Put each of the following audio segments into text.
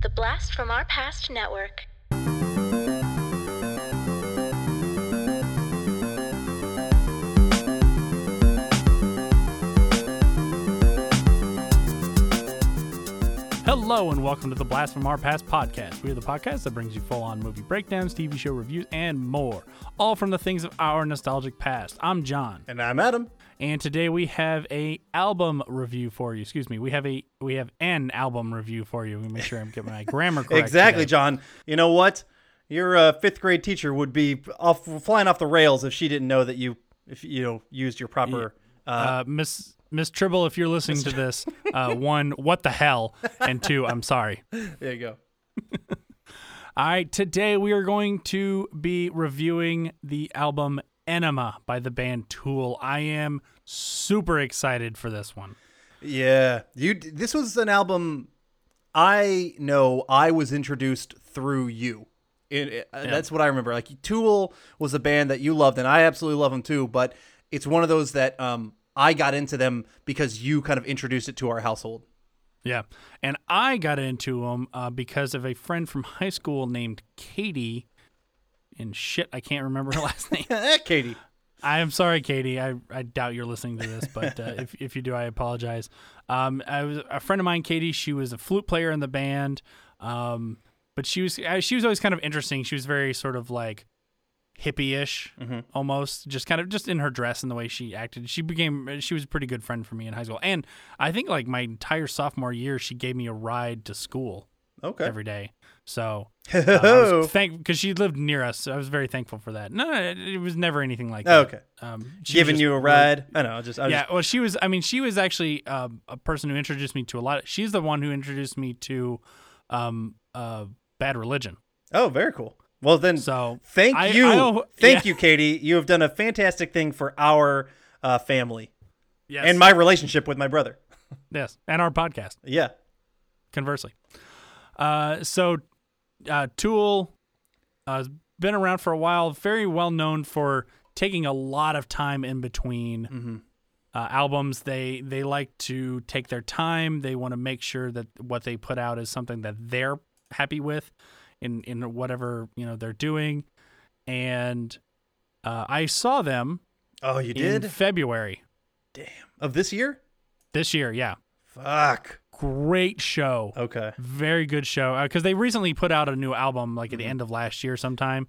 The Blast from Our Past Network. Hello and welcome to the Blast from Our Past podcast. We are the podcast that brings you full on movie breakdowns, TV show reviews, and more, all from the things of our nostalgic past. I'm John, And I'm Adam. And today we have a album review for you. Excuse me, we have a we have an album review for you. We make sure I'm getting my grammar correct. exactly, today. John. You know what? Your uh, fifth grade teacher would be off flying off the rails if she didn't know that you, if you know, used your proper. Uh, Uh, Miss Miss Tribble, if you're listening to this, uh, one, what the hell, and two, I'm sorry. there you go. All right, today we are going to be reviewing the album Aenima by the band Tool. I am super excited for this one. Yeah, you. This was an album. I know I was introduced through you. It, it- uh, That's what I remember. Like Tool was a band that you loved, and I absolutely love them too. But it's one of those that um, I got into them because you kind of introduced it to our household. Yeah. And I got into them uh, because of a friend from high school named Katie. And shit, I can't remember her last name. Eh, Katie. I am sorry, Katie. I, I doubt you're listening to this, but uh, if, if you do, I apologize. Um, I was a friend of mine, Katie. She was a flute player in the band, um, but she was she was always kind of interesting. She was very sort of like hippie-ish, almost, just kind of just in her dress and the way she acted. She became she was a pretty good friend for me in high school, and I think like my entire sophomore year, she gave me a ride to school Okay. every day. So uh, I thank because she lived near us. So I was very thankful for that. No, it, it was never anything like that. Okay. Um, Giving just you a ride. I know. Just I yeah. Well, she was. I mean, she was actually um, a person who introduced me to a lot. Of, she's the one who introduced me to um, uh, Bad Religion. Oh, very cool. Well, then, So thank I- you, I thank yeah. you, Katie. You have done a fantastic thing for our uh, family Yes. and my relationship with my brother. yes, and our podcast. Yeah. Conversely, uh, so uh, Tool uh, has been around for a while. Very well known for taking a lot of time in between uh, albums. They they like to take their time. They want to make sure that what they put out is something that they're happy with in in whatever you know they're doing. And uh, I saw them Oh, you in did? February Damn. Of this year? this year. Yeah, Fuck. Great show. Okay. Very good show because they recently put out a new album like Mm-hmm. at the end of last year sometime.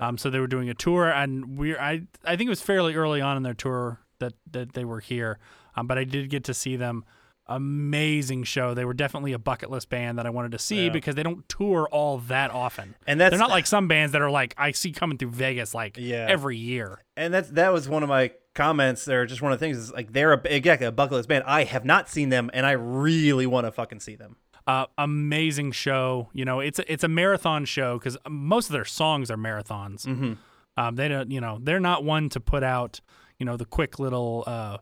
Um, so they were doing a tour, and we I I think it was fairly early on in their tour that that they were here. Um, but I did get to see them. Amazing show. They were definitely a bucket list band that I wanted to see Yeah. because they don't tour all that often. And that's They're not like some bands that are like I see coming through Vegas like Yeah. every year. and that's that was one of my comments there. Just one of the things is like they're a exactly a bucket list band. I have not seen them, and I really want to fucking see them. uh, amazing show. You know, it's a, it's a marathon show because most of their songs are marathons. Mm-hmm. Um, they don't, you know, they're not one to put out, you know, the quick little, uh,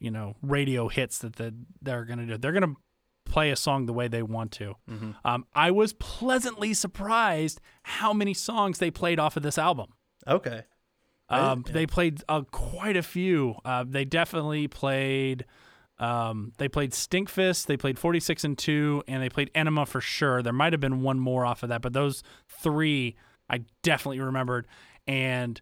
you know, radio hits that the, they're gonna do. They're gonna play a song the way they want to. Mm-hmm. Um, I was pleasantly surprised how many songs they played off of this album. Okay. Um, yeah. They played uh, quite a few. Uh, they definitely played. Um, they played Stinkfist. They played 46 and 2, and they played Aenema for sure. There might have been one more off of that, but those three I definitely remembered. And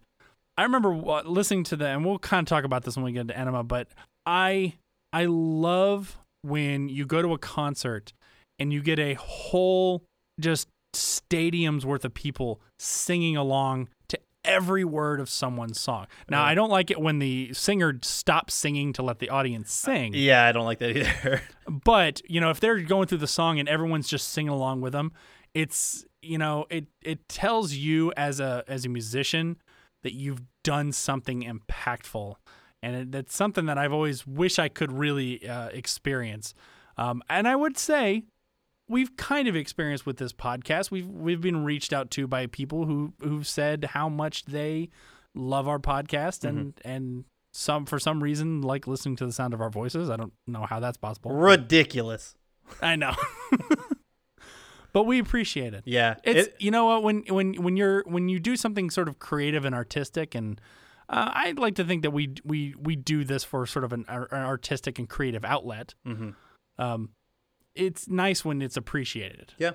I remember listening to them, and we'll kind of talk about this when we get into Aenema, but I I love when you go to a concert and you get a whole just stadiums worth of people singing along to every word of someone's song. Now, I don't like it when the singer stops singing to let the audience sing. Yeah, I don't like that either. But, you know, if they're going through the song and everyone's just singing along with them, it's, you know, it it tells you as a as a musician that you've done something impactful. And it, that's something that I've always wish I could really uh, experience. Um, and I would say we've kind of experienced with this podcast. We've we've been reached out to by people who who've said how much they love our podcast and and some for some reason like listening to the sound of our voices. I don't know how that's possible. Ridiculous. I know. but we appreciate it. Yeah. It's It- you know what when when when you're when you do something sort of creative and artistic and uh, I'd like to think that we we we do this for sort of an, an artistic and creative outlet. Mhm. Um, it's nice when it's appreciated. Yeah.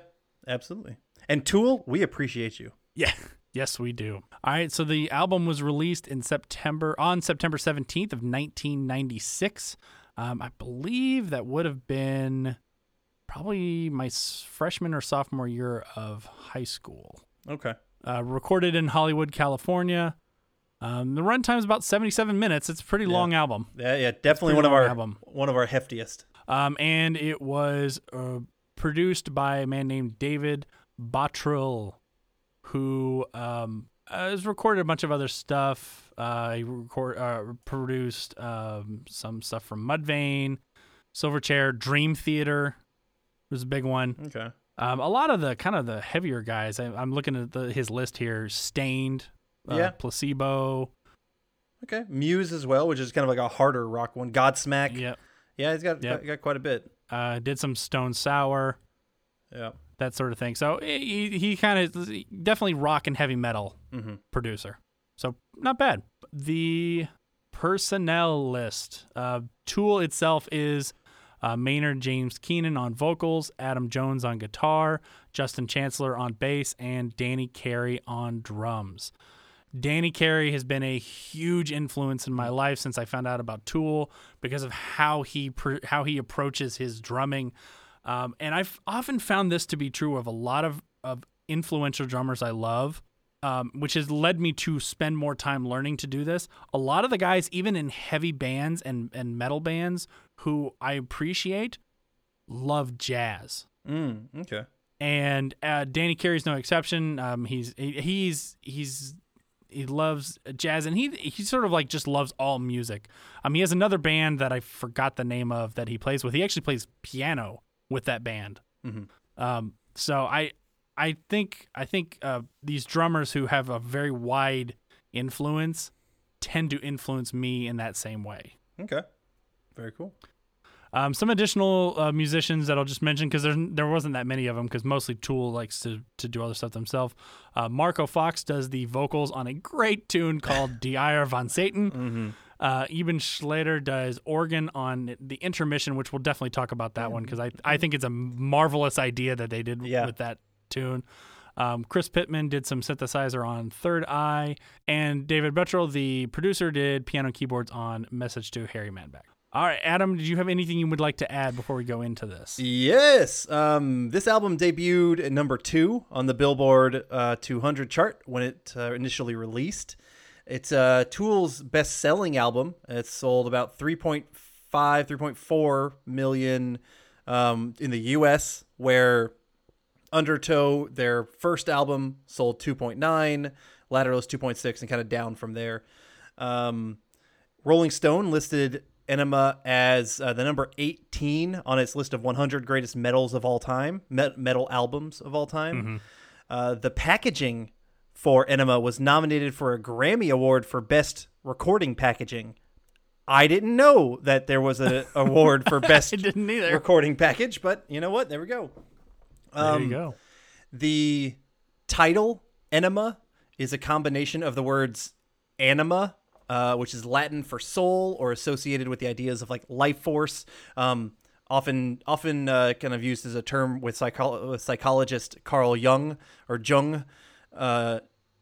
Absolutely. And Tool, we appreciate you. Yeah. Yes, we do. All right, so the album was released in September on September 17th of 1996. Um, I believe that would have been probably my freshman or sophomore year of high school. Okay. Uh, recorded in Hollywood, California. Um, the runtime is about 77 minutes. It's a pretty long album. Yeah, yeah, definitely one of our album. one of our heftiest. Um, and it was uh, produced by a man named David Bottrill, who um, has recorded a bunch of other stuff. Uh, he record, uh, produced um, some stuff from Mudvayne, Silverchair, Dream Theater was a big one. Okay. Um, a lot of the kind of the heavier guys. I, I'm looking at the, his list here: Staind, uh, Yeah. Placebo. Okay. Muse as well, which is kind of like a harder rock one. Godsmack. Yep. Yeah, he's got Yep. got, quite a bit. Uh, did some Stone Sour. Yeah. that sort of thing. So he he kind of definitely rock and heavy metal Mhm. producer. So not bad. The personnel list. Uh, Tool itself is uh, Maynard James Keenan on vocals, Adam Jones on guitar, Justin Chancellor on bass, and Danny Carey on drums. Danny Carey has been a huge influence in my life since I found out about Tool because of how he pr- how he approaches his drumming. Um, and I've often found this to be true of a lot of, of influential drummers I love, um, which has led me to spend more time learning to do this. A lot of the guys, even in heavy bands and, and metal bands, who I appreciate, love jazz Mm, okay. and uh, Danny Carey's no exception. Um, he's he's he's he loves jazz, and he he sort of like just loves all music. Um, he has another band that I forgot the name of that he plays with. He actually plays piano with that band. Mhm. Um, so I I think I think uh, these drummers who have a very wide influence tend to influence me in that same way. Okay. Very cool. Um, some additional uh, musicians that I'll just mention because there there wasn't that many of them because mostly Tool likes to to do other stuff themselves. Uh, Marko Fox does the vocals on a great tune called "Die Eier von Satan." Mm-hmm. Uh, Eban Schletter does organ on the intermission, which we'll definitely talk about that one because I I think it's a marvelous idea that they did Yeah. with that tune. Um, Chris Pittman did some synthesizer on Third Eye, and David Bottrill, the producer, did piano keyboards on Message to Harry Manback. All right, Adam, did you have anything you would like to add before we go into this? Yes. Um, this album debuted at number two on the Billboard uh, 200 chart when it uh, initially released. It's uh, Tool's best selling album. It sold about 3.5, 3.4 million um, in the US, where Undertow, their first album, sold 2.9, Lateralus 2.6, and kind of down from there. Um, Rolling Stone listed Aenima as uh, the number 18 on its list of 100 greatest metals of all time, met- metal albums of all time. Uh, the packaging for Aenima was nominated for a Grammy Award for Best Recording Packaging. I didn't know that there was an award for Best didn't. Recording Package, but you know what? There we go. there Um, you go. The title Aenima is a combination of the words anima, uh, which is Latin for soul or associated with the ideas of like life force. Um, often, often uh, kind of used as a term with, psycho- with psychologist Carl Jung or Jung, uh,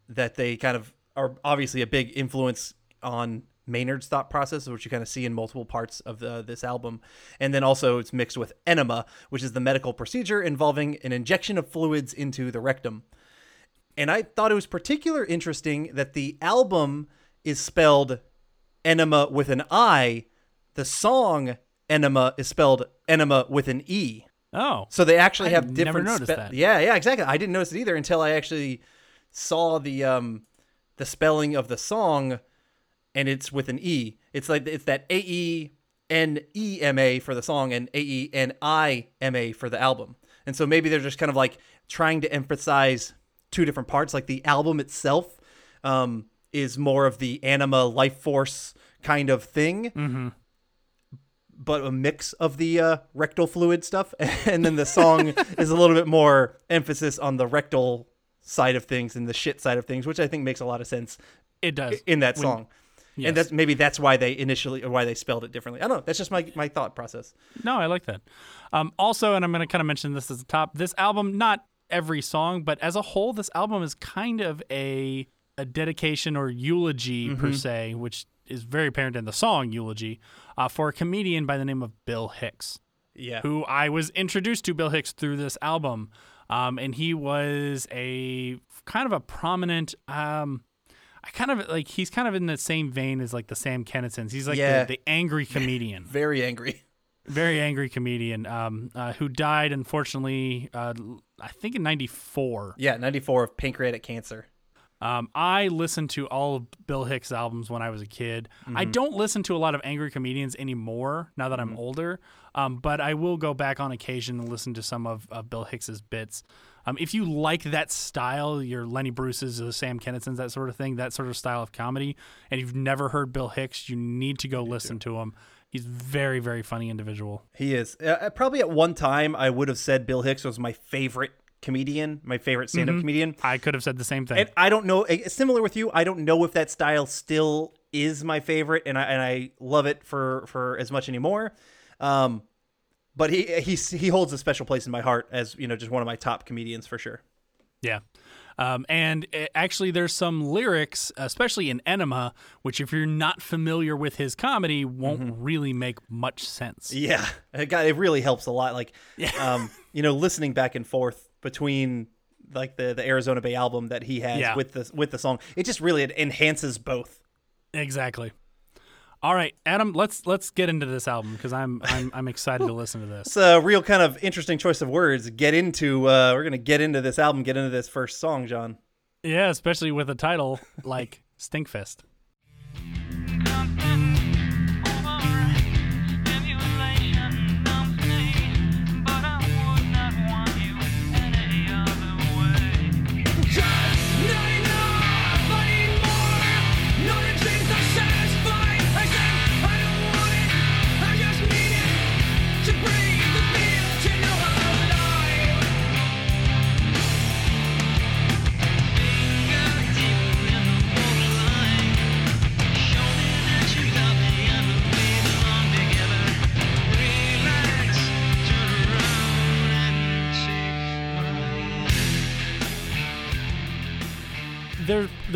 that they kind of are obviously a big influence on Maynard's thought process, which you kind of see in multiple parts of the, this album. And then also it's mixed with enema, which is the medical procedure involving an injection of fluids into the rectum. And I thought it was particular interesting that the album is spelled Aenima with an I. The song Aenema is spelled Aenema with an E. Oh, So they actually I have never different. noticed spe- that. Yeah, yeah, exactly. I didn't notice it either until I actually saw the um the spelling of the song, and it's with an E. It's like it's that A E N E M A for the song and A E N I M A for the album. And so maybe they're just kind of like trying to emphasize two different parts. Like the album itself um, is more of the anima life force kind of thing mm-hmm. but a mix of the uh, rectal fluid stuff, and then the song is a little bit more emphasis on the rectal side of things and the shit side of things, which I think makes a lot of sense it does. in that When- song. yes. And that's maybe that's why they initially or why they spelled it differently. I don't know. That's just my my thought process. No, I like that. Um, also, and I'm going to kind of mention this at the top. This album, not every song, but as a whole, this album is kind of a a dedication or eulogy Mm-hmm. per se, which is very apparent in the song "Eulogy" uh, for a comedian by the name of Bill Hicks Yeah. who I was introduced to Bill Hicks through this album. Um, and he was a kind of a prominent, um, I kind of like, he's kind of in the same vein as like the Sam Kinisons. He's like Yeah. the, the angry comedian, Very angry. very angry comedian, um, uh, who died, unfortunately, uh, I think in 94. Yeah, 94 of pancreatic cancer. Um, I listened to all of Bill Hicks albums when I was a kid. I don't listen to a lot of angry comedians anymore now that I'm older, um, but I will go back on occasion and listen to some of, of Bill Hicks's bits. Um, if you like that style, your Lenny Bruce's, or Sam Kinison's, that sort of thing, that sort of style of comedy, and you've never heard Bill Hicks, you need to go listen to him. He's very, very funny individual. He is. Uh, probably at one time, I would have said Bill Hicks was my favorite comedian, my favorite stand up comedian. I could have said the same thing. And I don't know, eh, similar with you, I don't know if that style still is my favorite, and I and I love it for for as much anymore. Um, but he he he holds a special place in my heart as you know just one of my top comedians for sure. Yeah. Um, and uh, actually, there's some lyrics, especially in Aenema, which, if you're not familiar with his comedy, won't really make much sense. Yeah, it got it really helps a lot. Like, um, you know, listening back and forth between like the the Arizona Bay album that he has Yeah. with the with the song, it just really it enhances both. Exactly. All right, Adam, let's let's get into this album because I'm I'm I'm excited to listen to this. It's a real kind of interesting choice of words. Get into uh, we're gonna get into this album, get into this first song, John. Yeah, especially with a title like Stinkfist.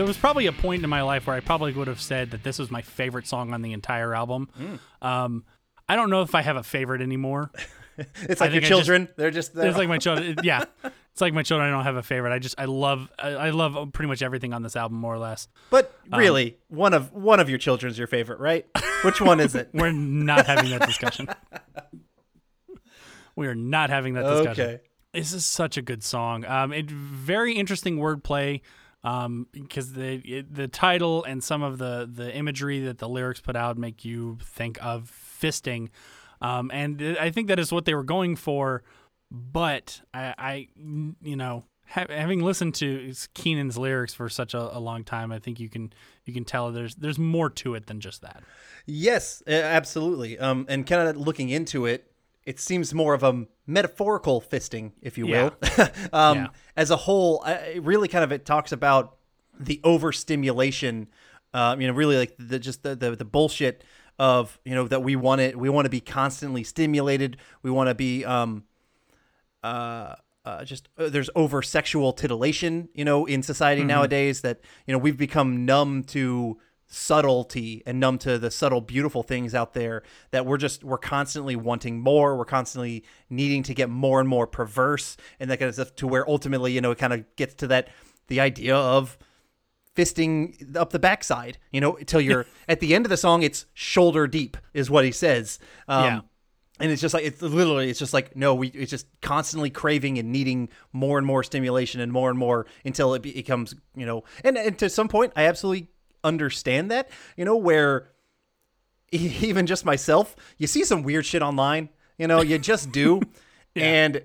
There there was probably a point in my life where I probably would have said that this was my favorite song on the entire album. Um, I don't know if I have a favorite anymore. It's like your I just- children. They're just they're, It's like my children. Yeah, it's like my children. I don't have a favorite. I just I love I, I love pretty much everything on this album more or less. but um, really, one of one of your children's your favorite, right? Which one is it? We're not having that discussion. we are not having that discussion. okay. This is such a good song. Um, it very interesting wordplay. Um, because the the title and some of the the imagery that the lyrics put out make you think of fisting. Um, and I think that is what they were going for. But I, I you know, ha- having listened to Keenan's lyrics for such a, a long time, I think you can you can tell there's there's more to it than just that. Yes, absolutely. Um, and kind of looking into it, it seems more of a metaphorical fisting, if you will. um, Yeah. As a whole, it really kind of it talks about the overstimulation. Um, you know, really like the just the, the the bullshit of you know that we want it. We want to be constantly stimulated. We want to be um, uh, uh, just uh, there's over sexual titillation, you know, in society nowadays that you know we've become numb to subtlety and numb to the subtle beautiful things out there that we're just we're constantly wanting more. We're constantly needing to get more and more perverse. And that kind of stuff to where ultimately you know it kind of gets to that the idea of fisting up the backside you know till you're at the end of the song it's shoulder deep is what he says. Um, Yeah. and it's just like it's literally it's just like no we it's just constantly craving and needing more and more stimulation and more and more until it becomes you know and, and to some point i absolutely understand that you know where even just myself you see some weird shit online you know you just do. And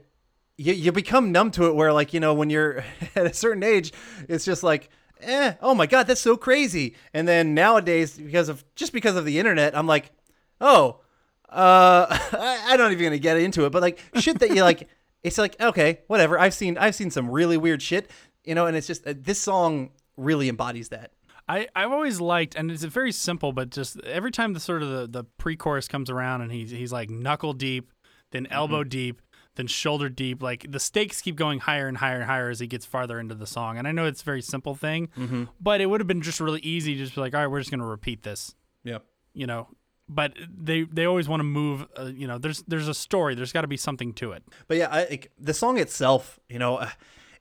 you, you become numb to it where like you know when you're at a certain age it's just like eh oh my god that's so crazy. And then nowadays because of just because of the internet i'm like oh uh I, i'm not even gonna get into it. But like shit that you like it's like okay whatever i've seen i've seen some really weird shit you know and it's just uh, this song really embodies that I, I've always liked, and it's very simple, but just every time the sort of the, the pre-chorus comes around and he's he's like knuckle deep, then elbow deep, then shoulder deep. Like the stakes keep going higher and higher and higher as he gets farther into the song. And I know it's a very simple thing, Mm-hmm. but it would have been just really easy to just be like, all right, we're just going to repeat this, Yep. you know. But they they always want to move. Uh, you know, there's there's a story. There's got to be something to it. But yeah, I, like, the song itself, you know, uh,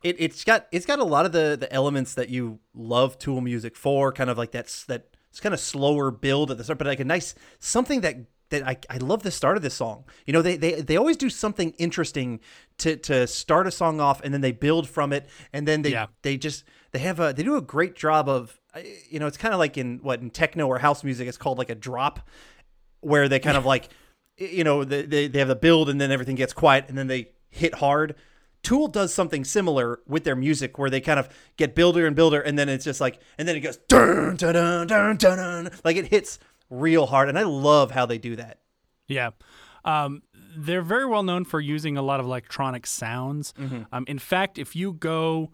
it it's got it's got a lot of the the elements that you love Tool music for, kind of like that's that it's kind of slower build at the start, but like a nice something that that I, I love the start of this song. You know, they, they they always do something interesting to to start a song off, and then they build from it, and then they Yeah. they just they have a they do a great job of you know it's kind of like in what in techno or house music it's called like a drop where they kind of like you know they, they, they have the build and then everything gets quiet and then they hit hard tool does something similar with their music where they kind of get builder and builder and then it's just like and then it goes dun dun dun dun dun, like it hits real hard and i love how they do that Yeah. Um, they're very well known for using a lot of electronic sounds. Um, in fact, if you go,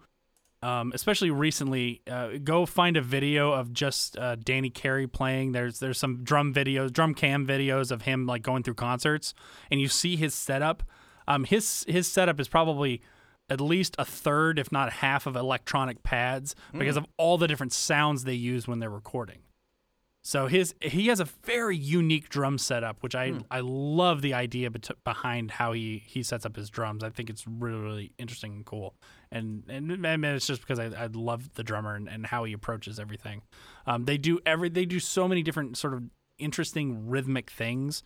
um, especially recently, uh, go find a video of just uh, Danny Carey playing. There's there's some drum videos, drum cam videos of him like going through concerts, and you see his setup. Um, his his setup is probably at least a third, if not half, of electronic pads because of all the different sounds they use when they're recording. So his he has a very unique drum setup, which I I love the idea bet- behind how he he sets up his drums. I think it's really really interesting and cool, and and mean, it's just because I, I love the drummer and, and how he approaches everything. Um, they do every they do so many different sort of interesting rhythmic things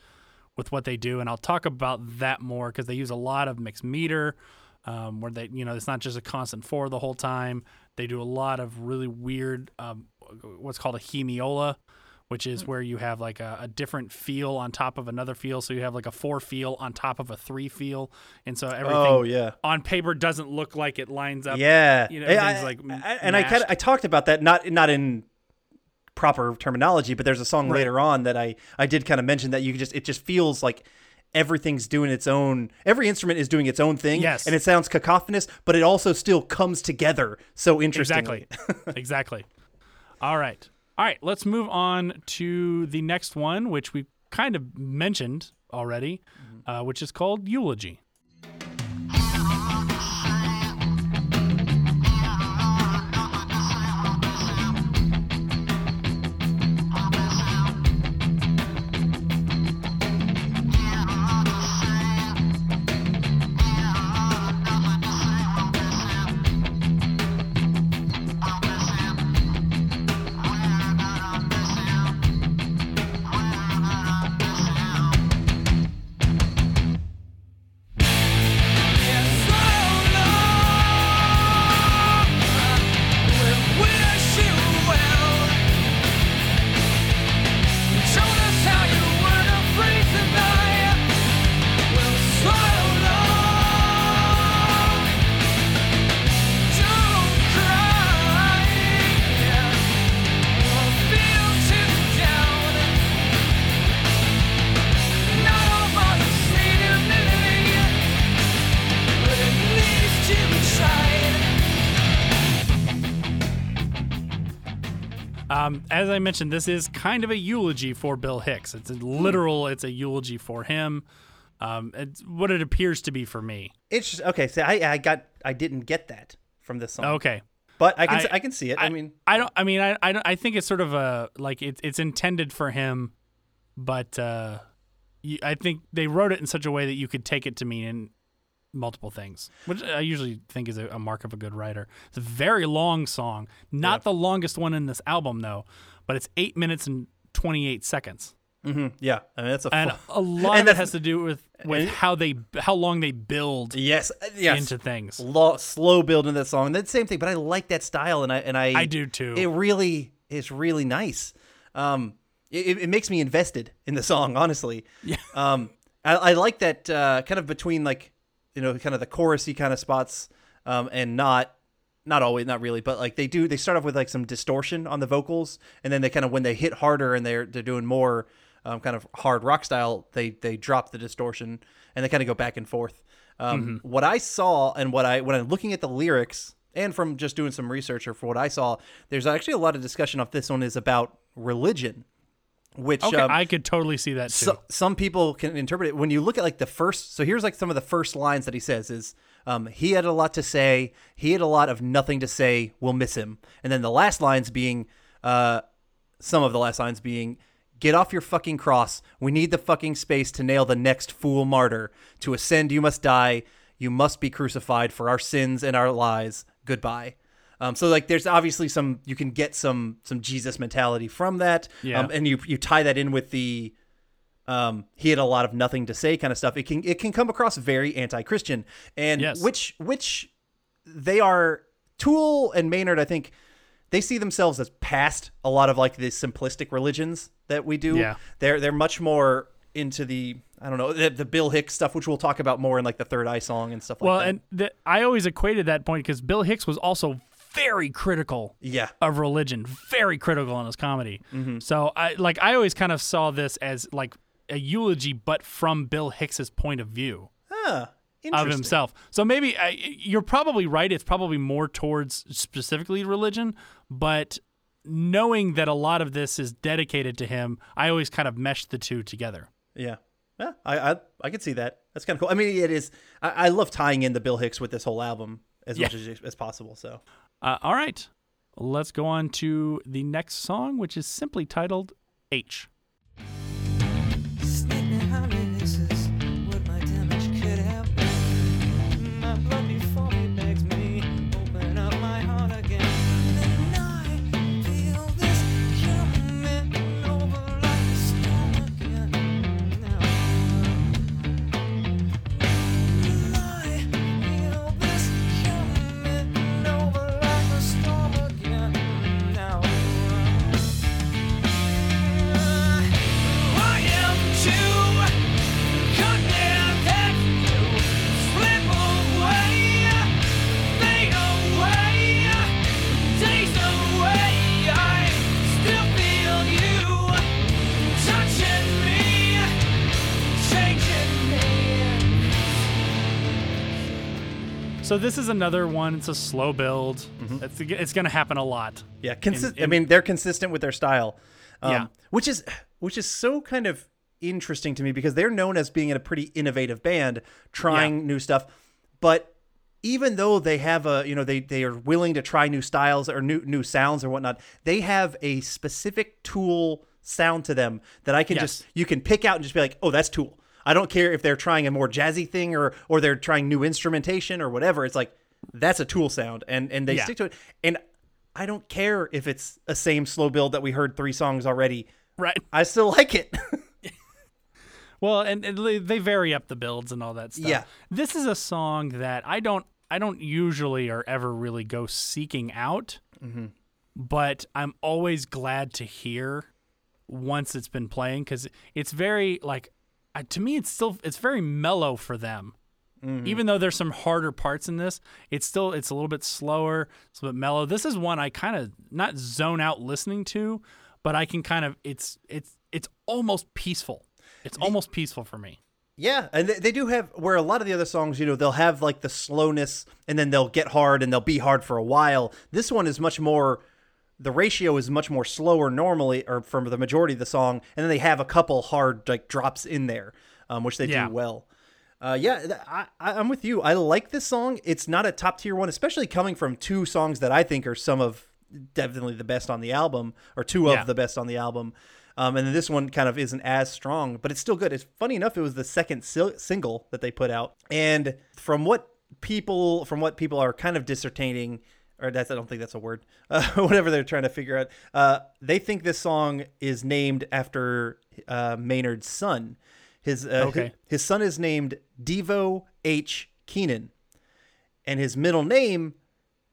with what they do, and I'll talk about that more because they use a lot of mixed meter, um, where they you know it's not just a constant four the whole time. They do a lot of really weird um, what's called a hemiola which is where you have like a, a different feel on top of another feel. So you have like a four feel on top of a three feel, and so everything Oh, yeah. on paper doesn't look like it lines up. yeah you know, everything's I- like I- and i kind of i talked about that not not in proper terminology but there's a song later on that i i did kind of mention that you just it just feels like everything's doing its own every instrument is doing its own thing Yes. and it sounds cacophonous but it also still comes together so interestingly exactly, exactly. All right, all right. Let's move on to the next one, which we kind of mentioned already, uh, which is called eulogy. As I mentioned, this is kind of a eulogy for Bill Hicks. It's a literal. It's a eulogy for him. Um, it's what it appears to be for me. it's just okay so i i got i didn't get that from this song Okay. but i can I- I, can see it i, mean I don't. I mean, I. I, don't, I think it's sort of a like it's it's intended for him, but uh, you, I think they wrote it in such a way that you could take it to mean multiple things, which I usually think is a, a mark of a good writer. It's a very long song, not the longest one in this album though, but it's eight minutes and twenty eight seconds, mhm, yeah i mean that's a and a lot And of it has to do with with how they how long they build yes uh, yes into things. Lo- slow build in that song. That same thing, but I like that style, and I and I I do too. It really is really nice. Um, it, it makes me invested in the song, honestly. Yeah. Um, I, I like that uh, kind of between like you know kind of the chorusy kind of spots, um, and not not always not really, but like they do they start off with like some distortion on the vocals, and then they kind of when they hit harder and they're they're doing more. Um, kind of hard rock style, they they drop the distortion and they kind of go back and forth. Um, What I saw and what I when I'm looking at the lyrics and from just doing some research or for what I saw, there's actually a lot of discussion of this one is about religion which Okay, um, I could totally see that too. so, some people can interpret it when you look at like the first so here's like some of the first lines that he says is um, he had a lot to say. He had a lot of nothing to say. We'll miss him. And then the last lines being uh, some of the last lines being get off your fucking cross. We need the fucking space to nail the next fool martyr. To ascend you must die. You must be crucified for our sins and our lies. Goodbye. Um, so like there's obviously some you can get some some jesus mentality from that. Yeah. um, and you you tie that in with the um, he had a lot of nothing to say kind of stuff. It can it can come across very anti-Christian, and Yes. which which they are Tool and Maynard. I think they see themselves as past a lot of like the simplistic religions that we do. Yeah. they're they're much more into the I don't know the, the Bill Hicks stuff, which we'll talk about more in like the Third Eye song and stuff like well, that. and the, I always equated that point because Bill Hicks was also very critical yeah, of religion, very critical in his comedy. Mm-hmm. So I like I always kind of saw this as like a eulogy, but from Bill Hicks's point of view ah, of himself. So maybe I, you're probably right. It's probably more towards specifically religion, but knowing that a lot of this is dedicated to him, I always kind of meshed the two together. Yeah. Yeah, I, I I could see that. That's kind of cool. I mean, it is. I, I love tying in the Bill Hicks with this whole album as Yeah. much as, as possible. So Uh, all right, let's go on to the next song, which is simply titled H. So this is another one. It's a slow build. It's it's going to happen a lot. yeah, consi- I in- mean, they're consistent with their style. Um, Yeah. which is which is so kind of interesting to me because they're known as being a pretty innovative band, trying new stuff, but even though they have a you know they they are willing to try new styles or new new sounds or whatnot, they have a specific tool sound to them that I can Yes. just you can pick out and just be like, oh, that's Tool. I don't care if they're trying a more jazzy thing or or they're trying new instrumentation or whatever. It's like that's a Tool sound, and and they Yeah. stick to it. And I don't care if it's a same slow build that we heard three songs already. Right. I still like it. Well, and, and they- vary up the builds and all that stuff. Yeah. This is a song that I don't I don't usually or ever really go seeking out, Mm-hmm. but I'm always glad to hear once it's been playing because it's very like uh, to me it's still it's very mellow for them. Mm-hmm. Even though there's some harder parts in this, it's still it's a little bit slower, it's a little bit mellow. This is one I kind of not zone out listening to, but I can kind of it's it's it's almost peaceful. It's almost peaceful for me. Yeah, and they, they do have where a lot of the other songs, you know, they'll have like the slowness and then they'll get hard and they'll be hard for a while. This one is much more the ratio is much more slower normally or for the majority of the song and then they have a couple hard like drops in there um, which they Yeah. do well. Uh, yeah, I, I'm with you. I like this song. It's not a top tier one, especially coming from two songs that I think are some of definitely the best on the album, or two Yeah. of the best on the album. Um, and then this one kind of isn't as strong, but it's still good. It's funny enough, it was the second sil- single that they put out, and from what people from what people are kind of dissertating, or that's I don't think that's a word, uh, whatever they're trying to figure out. Uh, they think this song is named after uh, Maynard's son. His uh, Okay. his, his son is named Devo H. Keenan, and his middle name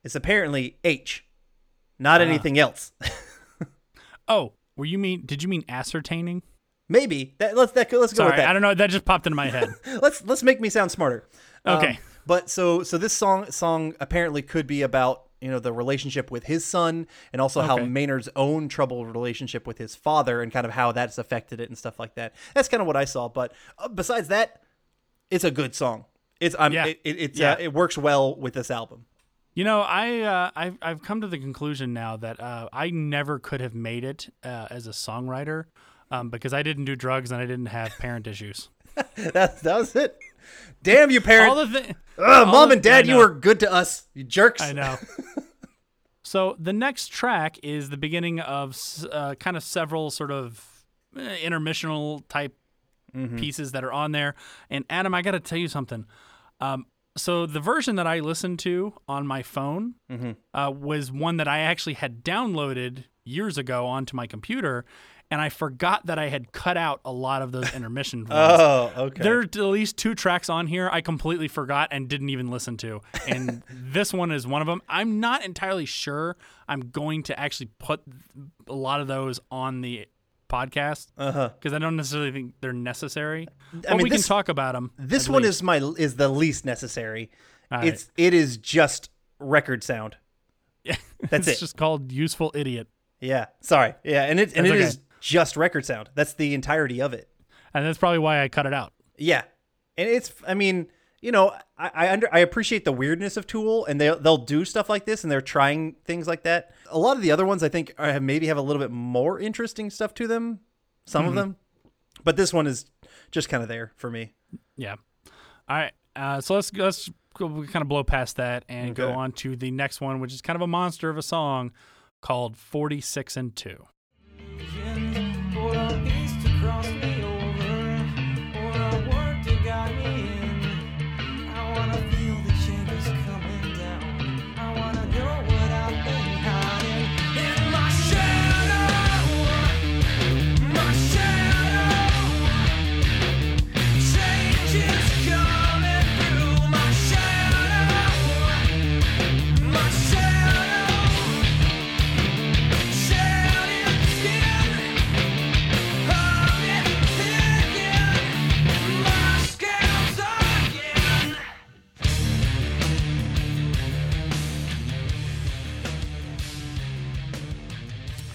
is apparently H, not anything else. Oh, were you mean? Did you mean ascertaining? Maybe that let's that, let's go with that. I don't know. That just popped into my head. let's let's make me sound smarter. Um, Okay. but so so this song song apparently could be about you know the relationship with his son and also how Maynard's own troubled relationship with his father and kind of how that's affected it and stuff like that. That's kind of what I saw. But uh, besides that, it's a good song. It's I'm Yeah. it, it, it's Yeah. uh, it works well with this album. You know, I uh, I've I've come to the conclusion now that uh, I never could have made it uh, as a songwriter. um, because I didn't do drugs and I didn't have parent issues. that, that was it. Damn you, parents! All the thi- Ugh, mom the- and dad, you were good to us. You jerks. I know. so the next track is the beginning of uh, kind of several sort of eh, intermissional type pieces that are on there. And Adam, I got to tell you something. Um, so the version that I listened to on my phone uh, was one that I actually had downloaded years ago onto my computer, and I forgot that I had cut out a lot of those intermission ones. Oh, okay. There are at least two tracks on here I completely forgot and didn't even listen to. And this one is one of them. I'm not entirely sure I'm going to actually put a lot of those on the podcast uh-huh. because I don't necessarily think they're necessary. But mean, we this- can talk about them. this one is my is the least necessary. It's it is just record sound. Yeah, that's it's it. just called Useful Idiot. Yeah. Sorry. Yeah, and it and That's it okay. is just record sound. That's the entirety of it. And that's probably why I cut it out. Yeah, and it's. I mean, you know, I I, under, I appreciate the weirdness of Tool, and they they'll do stuff like this, and they're trying things like that. A lot of the other ones, I think, are, maybe have a little bit more interesting stuff to them. Some of them, but this one is just kind of there for me. Yeah. All right. Uh, so let's let's kind of blow past that and go on to the next one, which is kind of a monster of a song called Forty Six and Two. For a cross me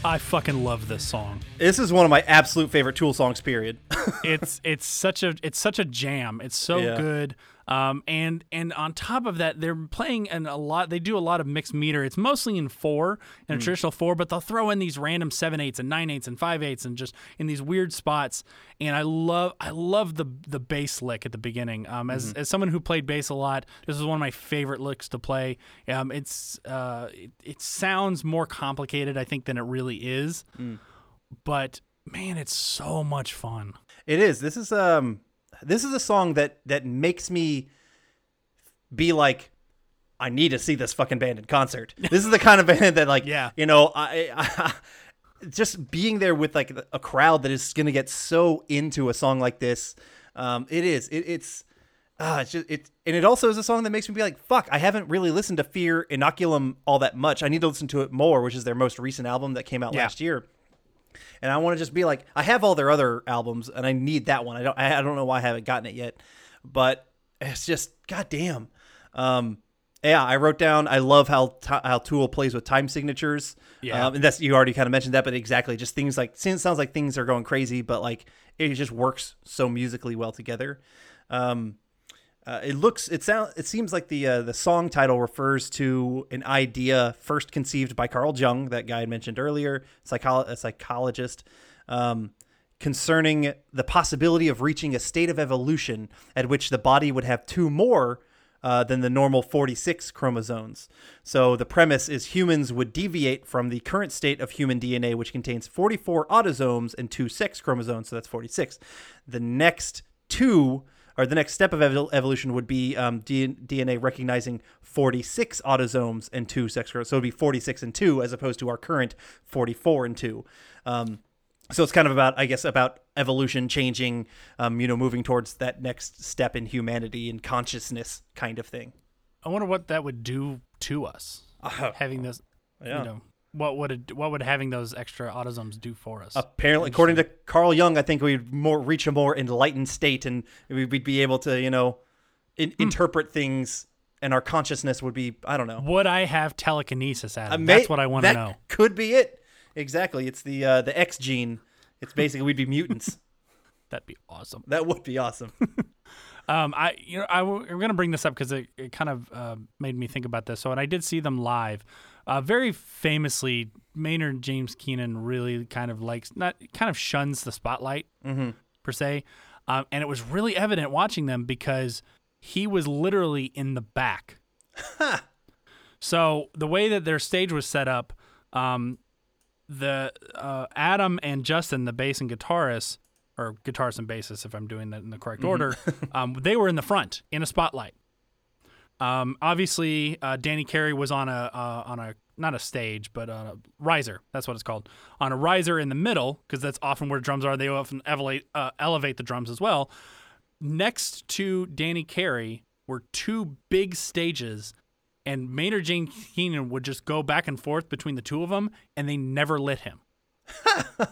I fucking love this song. This is one of my absolute favorite Tool songs. Period. it's it's such a it's such a jam. It's so Yeah. good. Um, and and on top of that, they're playing in a lot. They do a lot of mixed meter. It's mostly in four, in a traditional four, but they'll throw in these random seven eights and nine eights and five eights, and just in these weird spots. And I love I love the the bass lick at the beginning. Um, as as someone who played bass a lot, this is one of my favorite licks to play. Um, it's uh, it, it sounds more complicated, I think, than it really is. But man, it's so much fun. It is. This is um this is a song that that makes me be like I need to see this fucking band in concert. This is the kind of band that like Yeah. you know, I, I just being there with like a crowd that is going to get so into a song like this. Um it is. It, it's Ah, it's just it, and it also is a song that makes me be like, "Fuck!" I haven't really listened to Fear Inoculum all that much. I need to listen to it more, which is their most recent album that came out Yeah. last year and I want to just be like, I have all their other albums, and I need that one. I don't, I don't know why I haven't gotten it yet, but it's just goddamn. Um, yeah, I wrote down. I love how t- how Tool plays with time signatures. Yeah. um, and that's you already kind of mentioned that, but exactly, just things like it sounds like things are going crazy, but like it just works so musically well together. Um, uh, it looks it sound it seems like the uh, the song title refers to an idea first conceived by Carl Jung, that guy I mentioned earlier, psycholo- a psychologist, um, concerning the possibility of reaching a state of evolution at which the body would have two more uh, than the normal 46 chromosomes. So the premise is humans would deviate from the current state of human DNA, which contains 44 autosomes and two sex chromosomes. So that's 46. The next two, or the next step of evol- evolution would be um, D- DNA recognizing 46 autosomes and two sex chromosomes. So it would be 46 and two, as opposed to our current 44 and two. Um, so it's kind of about i guess about evolution changing um, you know moving towards that next step in humanity and consciousness kind of thing I wonder what that would do to us having this. yeah. You know, what would it, what would having those extra autosomes do for us? apparently according to carl jung i think we'd more reach a more enlightened state and we'd be able to you know in- interpret things and our consciousness would be i don't know would I have telekinesis? Adam? Uh, may- That's what I want to know. could be it exactly it's the uh, the x gene it's basically we'd be mutants That'd be awesome. that would be awesome Um, I you know I w- I'm gonna bring this up because it, it kind of uh, made me think about this. So, and I did see them live. Uh, very famously, Maynard James Keenan really kind of likes not kind of shuns the spotlight per se, um, and it was really evident watching them because he was literally in the back. so the way that their stage was set up, um, the uh, Adam and Justin, the bass and guitarist, or guitarist and bassist, if I'm doing that in the correct order, um, they were in the front in a spotlight. Um, obviously, uh, Danny Carey was on a uh, on a not a stage, but on a riser. That's what it's called. On a riser in the middle, because that's often where drums are. They often elevate uh, elevate the drums as well. Next to Danny Carey were two big stages, and Maynard James Keenan would just go back and forth between the two of them, and they never lit him.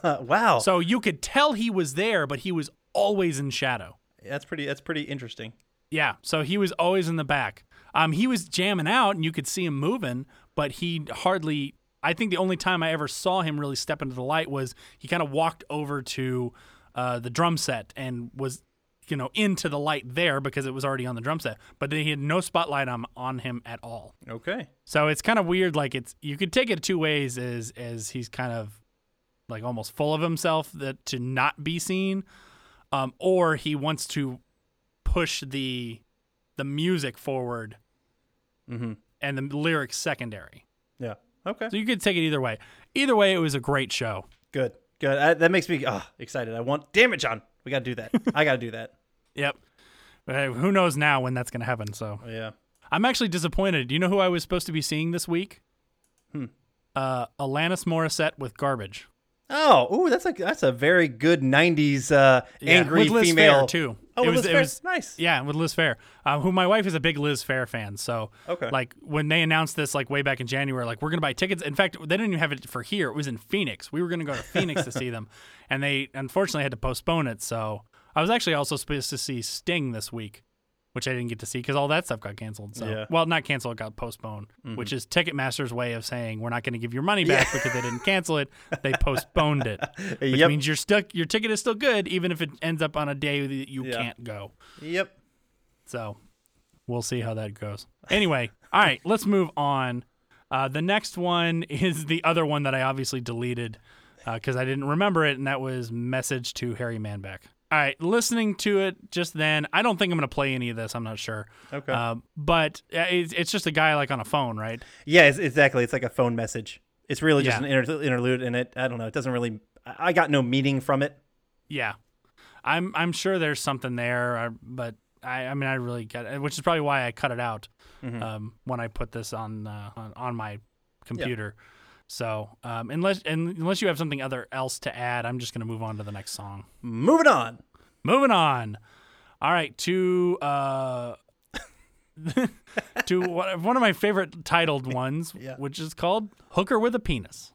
Wow. So you could tell he was there, but he was always in shadow. that's pretty. That's pretty interesting. Yeah, so he was always in the back. Um, he was jamming out, and you could see him moving, but he hardly. I think the only time I ever saw him really step into the light was he kind of walked over to uh, the drum set and was, you know, into the light there because it was already on the drum set. But then he had no spotlight on on him at all. Okay. So it's kind of weird. Like it's you could take it two ways. As as he's kind of like almost full of himself that to not be seen, um, or he wants to push the the music forward, Mhm. and the lyrics secondary. Yeah. Okay. So you could take it either way. Either way, it was a great show. Good. Good. I, that makes me ah, excited. I want. Damn it, John. We got to do that. I got to do that. Yep. Uh, who knows now when that's going to happen? So Yeah. I'm actually disappointed. Do you know who I was supposed to be seeing this week? Hmm. Uh, Alanis Morissette with Garbage. Oh, ooh, that's a that's a very good '90s uh, Yeah, angry with Liz female Fair, too. Oh, It was- Liz it Fair? was- nice. Yeah, with Liz Phair, uh, who my wife is a big Liz Phair fan. So, Okay. like when they announced this, like way back in January, like we're gonna buy tickets. In fact, they didn't even have it for here. It was in Phoenix. We were gonna go to Phoenix to see them, and they unfortunately had to postpone it. So, I was actually also supposed to see Sting this week, which I didn't get to see because all that stuff got canceled. So, Yeah. Mm-hmm. well, not canceled, it got postponed, which is Ticketmaster's way of saying we're not going to give your money back because they didn't cancel it. They postponed it, which Yep. means you're stuck. Your ticket is still good, even if it ends up on a day that you Yeah. can't go. Yep. So we'll see how that goes. Anyway, all right, let's move on. Uh, the next one is the other one that I obviously deleted because I didn't remember it, and that was Message to Harry Manback. All right, listening to it just then, I don't think I'm going to play any of this. I'm not sure. Okay. Uh, but uh, it's, it's just a guy like on a phone, right? Yeah, it's, exactly. It's like a phone message. It's really just Yeah. an inter- interlude, and it. I don't know. It doesn't really. I got no meaning from it. Yeah, I'm I'm sure there's something there, uh, but I I mean I really get it, which is probably why I cut it out um, when I put this on uh, on, on my computer. So um, unless and unless you have something other else to add, I'm just gonna move on to the next song. Moving on. Moving on. All right, to uh, to one one of my favorite titled ones, Yeah. which is called "Hooker with a Penis."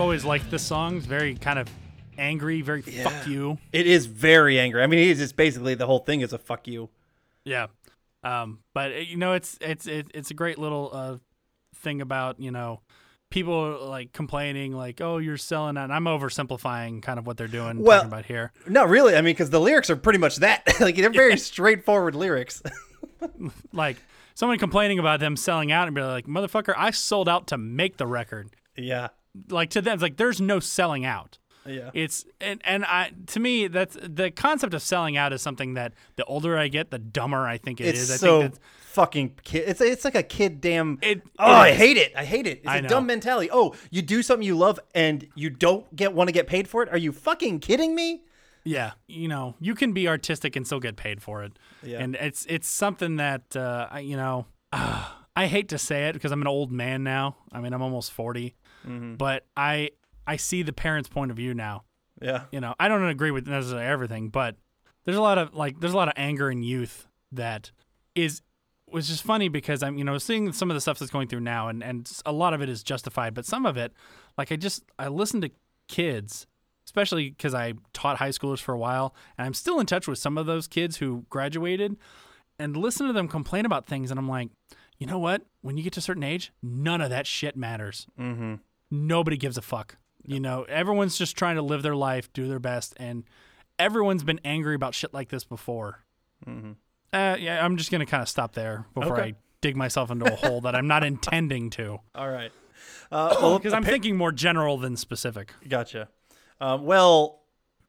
I've always liked this song. It's very kind of angry, very fuck you. It is very angry. I mean, he's just basically the whole thing is a fuck you. Yeah. Um, but uh, you know, it's it's it, it's a great little uh thing about you know people like complaining like oh you're selling out. And I'm oversimplifying kind of what they're doing Well- talking about here. No, really. I mean, because the lyrics are pretty much that. like they're very straightforward lyrics. Like someone complaining about them selling out and be like motherfucker, I sold out to make the record. yeah. Like to them, it's like there's no selling out. Yeah. It's and and I to me that's the concept of selling out is something that the older I get, the dumber I think it it's is. I so think that's fucking kid. It's it's like a kid damn. It- oh, it I hate it. I hate it. It's I a know. dumb mentality. Oh, you do something you love and you don't get want to get paid for it. Are you fucking kidding me? Yeah, you know, you can be artistic and still get paid for it. Yeah. And it's it's something that uh, I you know, I hate to say it because I'm an old man now. I mean, I'm almost 40. Mm-hmm. But I I see the parents' point of view now. Yeah. You know, I don't agree with necessarily everything, but there's a lot of like there's a lot of anger in youth that is was just funny because I'm you know seeing some of the stuff that's going through now and and a lot of it is justified, but some of it like I just I listen to kids especially because I taught high schoolers for a while and I'm still in touch with some of those kids who graduated and listen to them complain about things and I'm like, you know what? When you get to a certain age, none of that shit matters. Mm-hmm. Nobody gives a fuck. You know, everyone's just trying to live their life, do their best, and everyone's been angry about shit like this before. Uh, yeah, I'm just gonna kind of stop there before Okay. I dig myself into a hole that I'm not intending to, All right. Uh, well, because I'm thinking more general than specific. Gotcha. Um, well,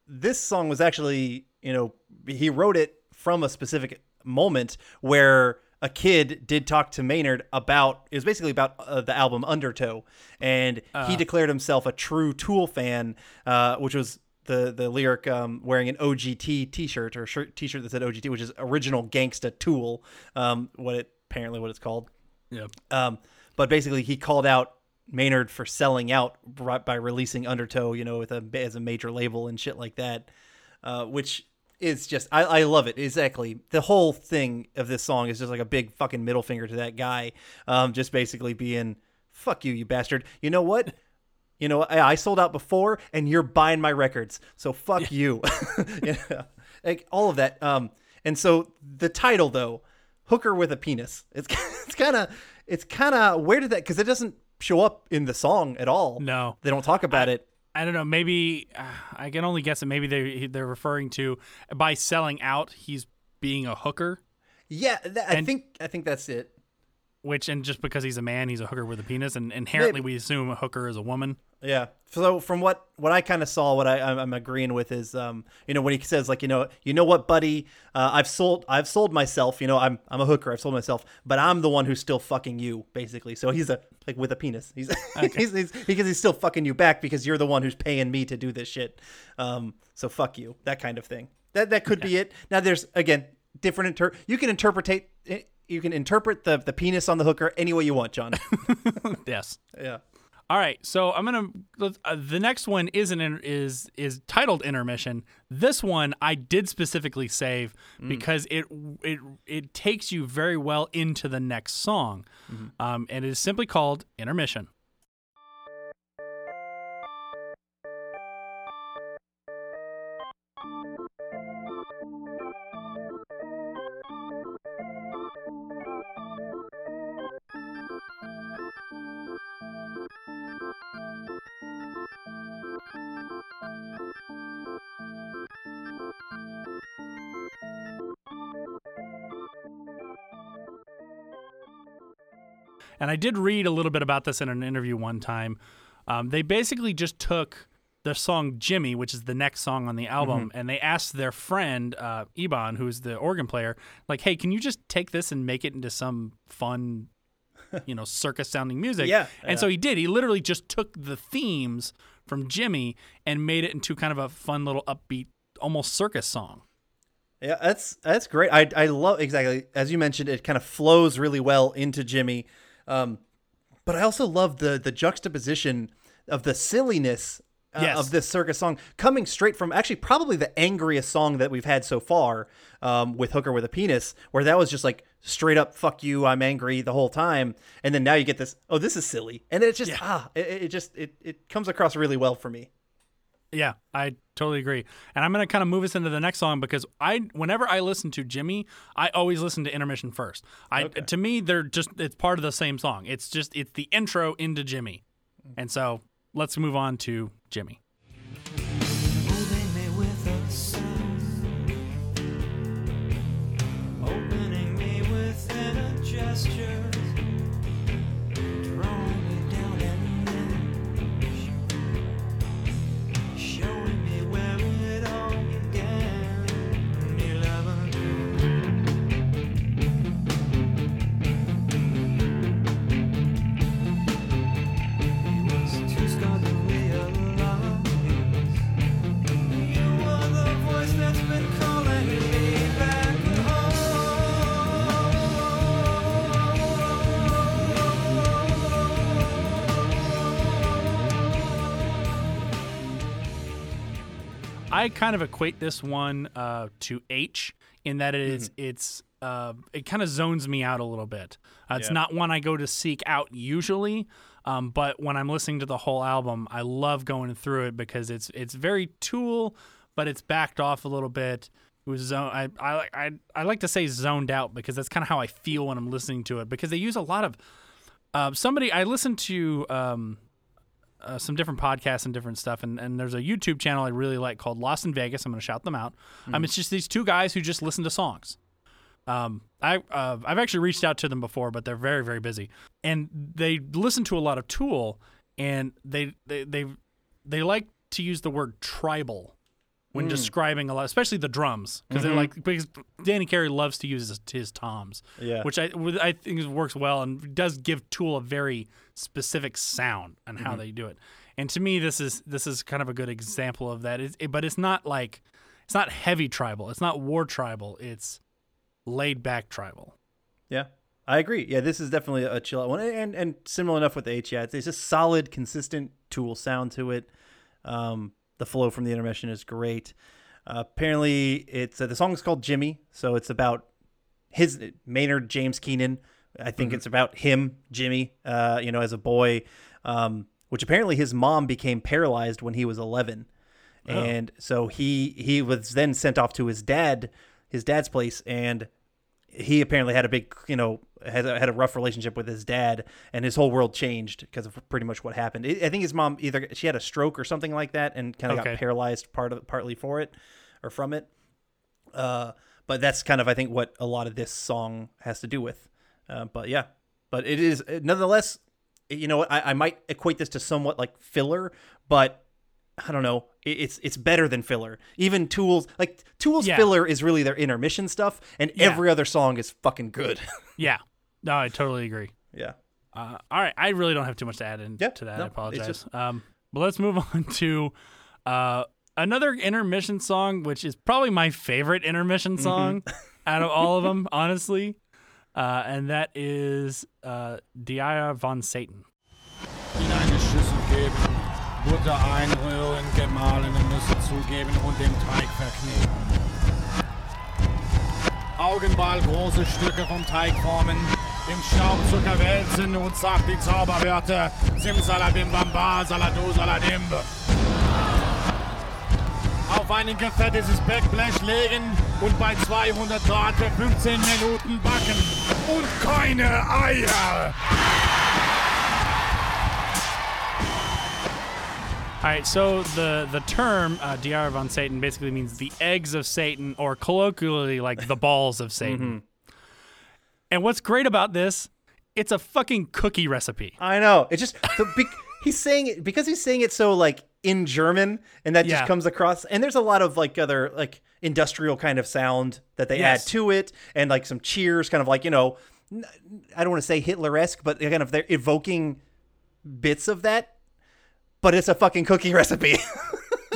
this song was actually, you know, he wrote it from a specific moment where a kid did talk to Maynard about it was basically about uh, the album Undertow, and he declared himself a true Tool fan, uh, which was the the lyric um, wearing an OGT T-shirt or shirt T-shirt that said OGT, which is original Gangsta Tool, um, what it apparently what it's called. Yeah. Um, but basically, he called out Maynard for selling out by releasing Undertow, you know, with a as a major label and shit like that, uh, which is just I, I love it exactly. The whole thing of this song is just like a big fucking middle finger to that guy, um, just basically being "fuck you, you bastard." You know what? You know, I, I sold out before, and you're buying my records, so fuck you. you know, like all of that. Um, and so the title though, "Hooker with a Penis," it's it's kind of it's kind of where did that? Because it doesn't show up in the song at all. No. they don't talk about it. I don't know. Maybe uh, I can only guess that maybe they they're referring to by selling out. He's being a hooker, Yeah, th- I And- think I think that's it. Which and just because he's a man, he's a hooker with a penis, and inherently Maybe. we assume a hooker is a woman. Yeah. So from what what I kind of saw, what I I'm, I'm agreeing with is, um, you know, when he says like, you know, you know what, buddy, uh, I've sold I've sold myself. You know, I'm I'm a hooker. I've sold myself, but I'm the one who's still fucking you, basically. So he's a like with a penis. He's, he's, he's because he's still fucking you back because you're the one who's paying me to do this shit. Um, so fuck you, that kind of thing. That that could be it. Now there's again different inter. You can interpretate. You can interpret the the penis on the hooker any way you want, John. Yes. yeah. All right, so I'm gonna. Uh, the next one is an is is titled intermission. This one I did specifically save because it it it takes you very well into the next song, um, and it is simply called intermission. And I did read a little bit about this in an interview one time. Um, they basically just took the song Jimmy, which is the next song on the album, and they asked their friend uh, Eban, who's the organ player, like, "Hey, can you just take this and make it into some fun, you know, circus sounding music?" Yeah, And so he did. He literally just took the themes from Jimmy and made it into kind of a fun little upbeat, almost circus song. Yeah, that's that's great. I I love exactly as you mentioned. It kind of flows really well into Jimmy, um, but I also love the the juxtaposition of the silliness uh, Yes. of this circus song coming straight from actually probably the angriest song that we've had so far um, with Hooker with a penis, where that was just like straight up "fuck you," I'm angry the whole time, and then now you get this. Oh, this is silly, and it's just ah, it, it just it it comes across really well for me. Yeah, I totally agree. And I'm going to kind of move us into the next song because I whenever I listen to Jimmy, I always listen to intermission first. I to me they're just it's part of the same song. It's just it's the intro into Jimmy. And so, let's move on to Jimmy. I kind of equate this one uh, to H in that it is- Mm-hmm. it's uh, it kind of zones me out a little bit. Uh, it's Yeah. not one I go to seek out usually, um, but when I'm listening to the whole album, I love going through it because it's it's very Tool, but it's backed off a little bit. It was zone. I, I I I like to say zoned out because that's kind of how I feel when I'm listening to it because they use a lot of uh, somebody. I listened to um, uh, some different podcasts and different stuff, and, and there's a YouTube channel I really like called Lost in Vegas. I'm going to shout them out. Um, it's just these two guys who just listen to songs. Um, I uh, I've actually reached out to them before, but they're very very busy, and they listen to a lot of Tool, and they they they they like to use the word tribal when describing a lot, especially the drums, because they're like because Danny Carey loves to use his, his toms, Yeah. which I I think works well and does give Tool a very specific sound and how they do it. And to me, this is this is kind of a good example of that. It's, it, but it's not like it's not heavy tribal. It's not war tribal. It's laid back tribal. Yeah, I agree. Yeah, this is definitely a chill out one, and and similar enough with the H. Yeah, it's just solid, consistent Tool sound to it. Um, the flow from the intermission is great. Uh, apparently, it's uh, the song is called Jimmy, so it's about his Maynard James Keenan. I think it's about him, Jimmy. Uh, you know, as a boy, um, which apparently his mom became paralyzed when he was 11, and so he he was then sent off to his dad, his dad's place, and he apparently had a big, you know, had a, had a rough relationship with his dad, and his whole world changed because of pretty much what happened. I I think his mom either she had a stroke or something like that, and kind of Okay. got paralyzed part of partly for it or from it. Uh, but that's kind of I think what a lot of this song has to do with. Uh, but yeah, but it is nonetheless. You know, I, I might equate this to somewhat like filler, but I don't know. It- It's it's better than filler. Even Tools like Tools Yeah. filler is really their intermission stuff, and Yeah. every other song is fucking good. Yeah, no, I totally agree. yeah. Uh, all right, I really don't have too much to add into Yeah, that. no, I apologize. just- Um, but let's move on to uh, another intermission song, which is probably my favorite intermission Mm-hmm. song out of all of them, honestly. Uh, and that is uh, Dia von Satan. in eine Schüssel geben, Butter einrühren, gemahlene Nüsse zugeben und den Teig verkneten. Augenball große Stücke vom Teig formen, im Staubzucker wälzen und sagt die Zauberwörter Simsalabim Bamba, Salado, Saladim. Auf ein gefettetes Backblech legen und bei 200 Grad für 15 Minuten backen. Und keine Eier! All right, so the the term uh, Die Eier von Satan basically means the eggs of Satan, or colloquially like the balls of Satan. And what's great about this, it's a fucking cookie recipe. I know. It just the, be, he's saying it because he's saying it so like in German, and that Yeah. just comes across. And there's a lot of like other like industrial kind of sound that they Yes. add to it, and like some cheers, kind of like you know, I don't want to say Hitler esque, but kind of they're evoking bits of that. But it's a fucking cookie recipe.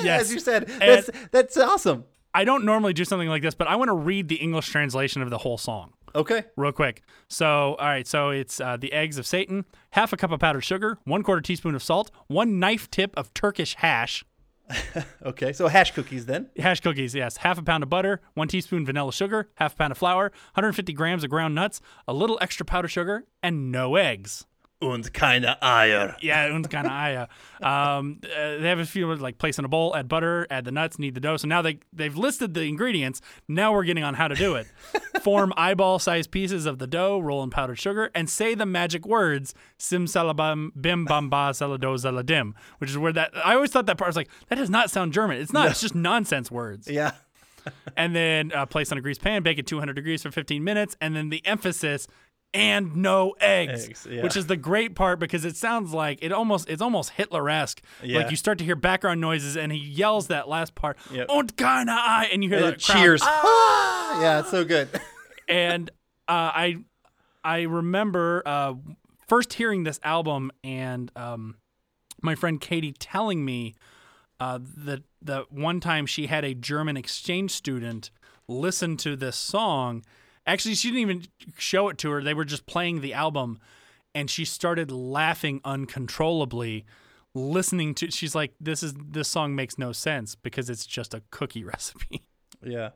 Yes. as you said. That's that's awesome. I don't normally do something like this, but I want to read the English translation of the whole song. Okay. real quick. So, all right, so it's uh, the eggs of Satan, half a cup of powdered sugar, one quarter teaspoon of salt, one knife tip of Turkish hash, Okay. So hash cookies then. hash cookies, yes, half a pound of butter, one teaspoon vanilla sugar, half a pound of flour, 150 grams of ground nuts, a little extra powdered sugar, and no eggs. Und keine Eier. Yeah, und keine Eier. Um, uh, they have a few like place in a bowl, add butter, add the nuts, knead the dough. So now they they've listed the ingredients. Now we're getting on how to do it. Form eyeball-sized pieces of the dough, roll in powdered sugar, and say the magic words "sim salabam bim bam ba salado zaladim," which is where that I always thought that part was like that does not sound German. It's not. It's just nonsense words. Yeah. And then uh, place on a greased pan, bake at 200 degrees for 15 minutes, and then the emphasis and no eggs, Eggs, yeah. which is the great part because it sounds like it almost it's almost Hitler-esque. Yeah. Like you start to hear background noises, and he yells that last part, Yep. "Und keine Ei," and you hear Uh, the crowd, cheers. Ah! Yeah, it's so good. and uh, I I remember uh, first hearing this album and um, my friend Katie telling me uh, that that one time she had a German exchange student listen to this song. Actually, she didn't even show it to her. They were just playing the album, and she started laughing uncontrollably, listening to she's like this is this song makes no sense because it's just a cookie recipe. Yeah.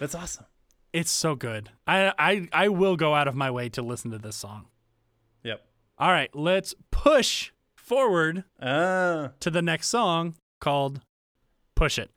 That's awesome. It's so good. I I I will go out of my way to listen to this song. Yep. All right, let's push forward Ah. to the next song called Push It.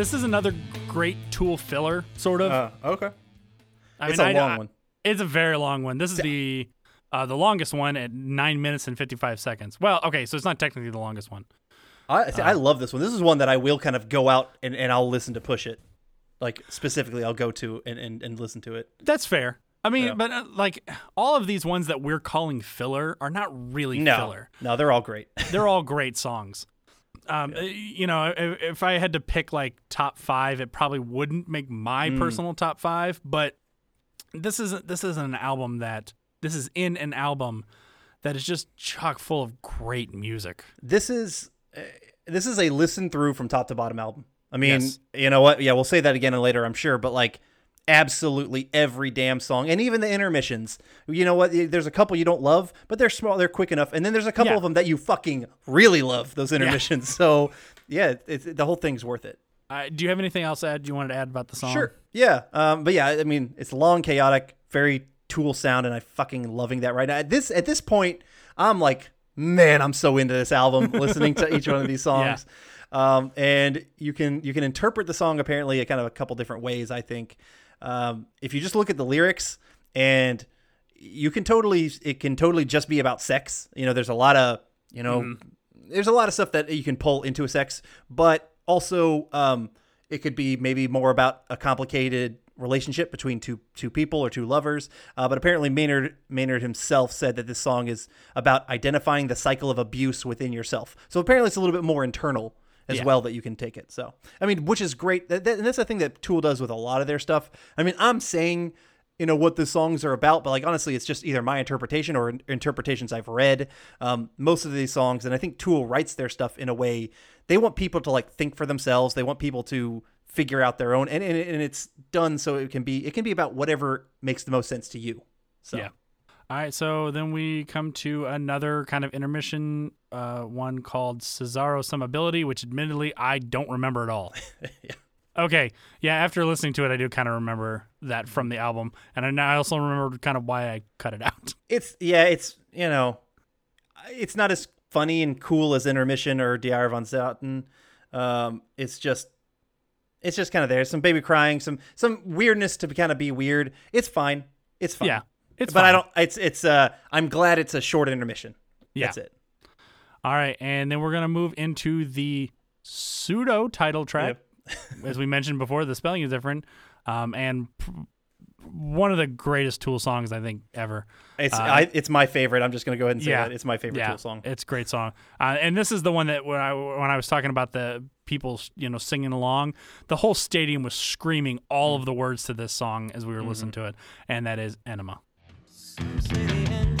This is another great Tool filler, sort of. Uh, okay. I it's mean, a I- long I- one. It's a very long one. This is the uh, the longest one at nine minutes and fifty five seconds. Well, okay, so it's not technically the longest one. I see, I love this one. This is one that I will kind of go out and, and I'll listen to push it. Like specifically, I'll go to and, and, and listen to it. That's fair. I mean, Yeah. but uh, like all of these ones that we're calling filler are not really No, filler. no, they're all great. They're all great songs. Um, uh, you know, if, if I had to pick like top five, it probably wouldn't make my Mm. personal top five. But this isn't this isn't an album that this is in an album that is just chock full of great music. this is uh, this is a listen through from top to bottom album. I mean, Yes. you know what? Yeah, we'll say that again later, I'm sure. But like, absolutely every damn song, and even the intermissions. You know what? There's a couple you don't love, but they're small, they're quick enough, and then there's a couple Yeah. of them that you fucking really love. Those intermissions. So yeah, it's, the whole thing's worth it. Uh, do you have anything else to add? You wanted to add about the song? Sure. Yeah. Um, but yeah, I mean, it's long, chaotic, very Tool sound, and I fucking loving that right now. At this at this point, I'm like, man, I'm so into this album, listening to each one of these songs. Um, and you can you can interpret the song apparently a kind of a couple different ways. I think um, if you just look at the lyrics and you can totally it can totally just be about sex. You know, there's a lot of you know there's a lot of stuff that you can pull into a sex, but also um, it could be maybe more about a complicated relationship between two two people or two lovers. Uh, but apparently Maynard Maynard himself said that this song is about identifying the cycle of abuse within yourself. So apparently it's a little bit more internal as Yeah. well that you can take it. So I mean, which is great. That, that, and that's the thing that Tool does with a lot of their stuff. I mean, I'm saying you know what the songs are about but like honestly it's just either my interpretation or in- interpretations i've read um, most of these songs and i think tool writes their stuff in a way they want people to like think for themselves they want people to figure out their own and, and, and it's done so it can be it can be about whatever makes the most sense to you so Yeah. All right, so then we come to another kind of intermission, uh, one called Cesaro Summability, which admittedly I don't remember at all. Yeah. Okay, yeah, after listening to it, I do kind of remember that from the album, and I also remember kind of why I cut it out. it's yeah it's you know it's not as funny and cool as intermission or dr von Zauten. um it's just it's just kind of there some baby crying some some weirdness to kind of be weird it's fine it's fine Yeah, it's but i don't it's it's uh i'm glad it's a short intermission Yeah. that's it All right, and then we're gonna move into the pseudo title track. As we mentioned before, the spelling is different, um, and p- one of the greatest Tool songs I think ever. it's I, it's my favorite i'm just gonna go ahead and say Uh, yeah, that it's my favorite yeah, tool song It's a great song, uh, and this is the one that when I when I was talking about the people you know singing along, the whole stadium was screaming all Mm. of the words to this song as we were listening Mm-hmm. to it, and that is Aenema. Some say the end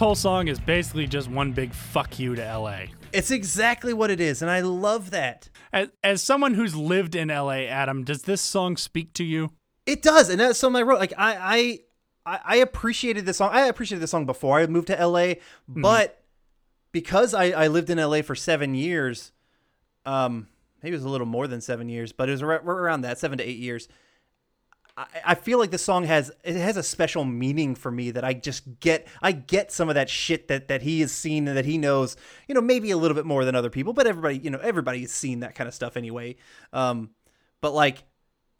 whole song is basically just one big fuck you to LA. it's exactly what it is and i love that As, as someone who's lived in LA, Adam, does this song speak to you? It does, and that's something I wrote. Like I, I, I, appreciated this song. I appreciated this song before I moved to LA, Mm-hmm. but because I, I lived in LA for seven years, um, maybe it was a little more than seven years, but it was ar- around that seven to eight years. I, I feel like this song has it has a special meaning for me that I just get I get some of that shit that that he has seen and that he knows you know maybe a little bit more than other people but everybody you know everybody's seen that kind of stuff anyway. Um but like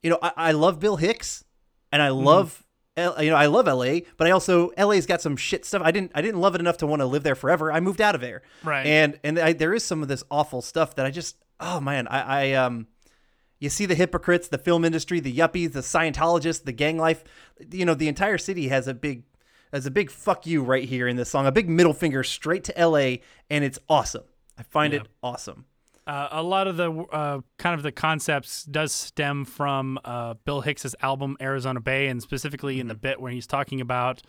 you know I, I love Bill Hicks and I love L, you know I love LA but I also LA's got some shit stuff. I didn't I didn't love it enough to want to live there forever. I moved out of there. Right. and and I, there is some of this awful stuff that I just oh man I I um you see the hypocrites, the film industry, the yuppies, the Scientologists, the gang life. You know, the entire city has a big has a big fuck you right here in this song, a big middle finger straight to LA, and it's awesome. I find it awesome. Uh, a lot of the uh, kind of the concepts does stem from uh, Bill Hicks's album Arizona Bay, and specifically in the bit where he's talking about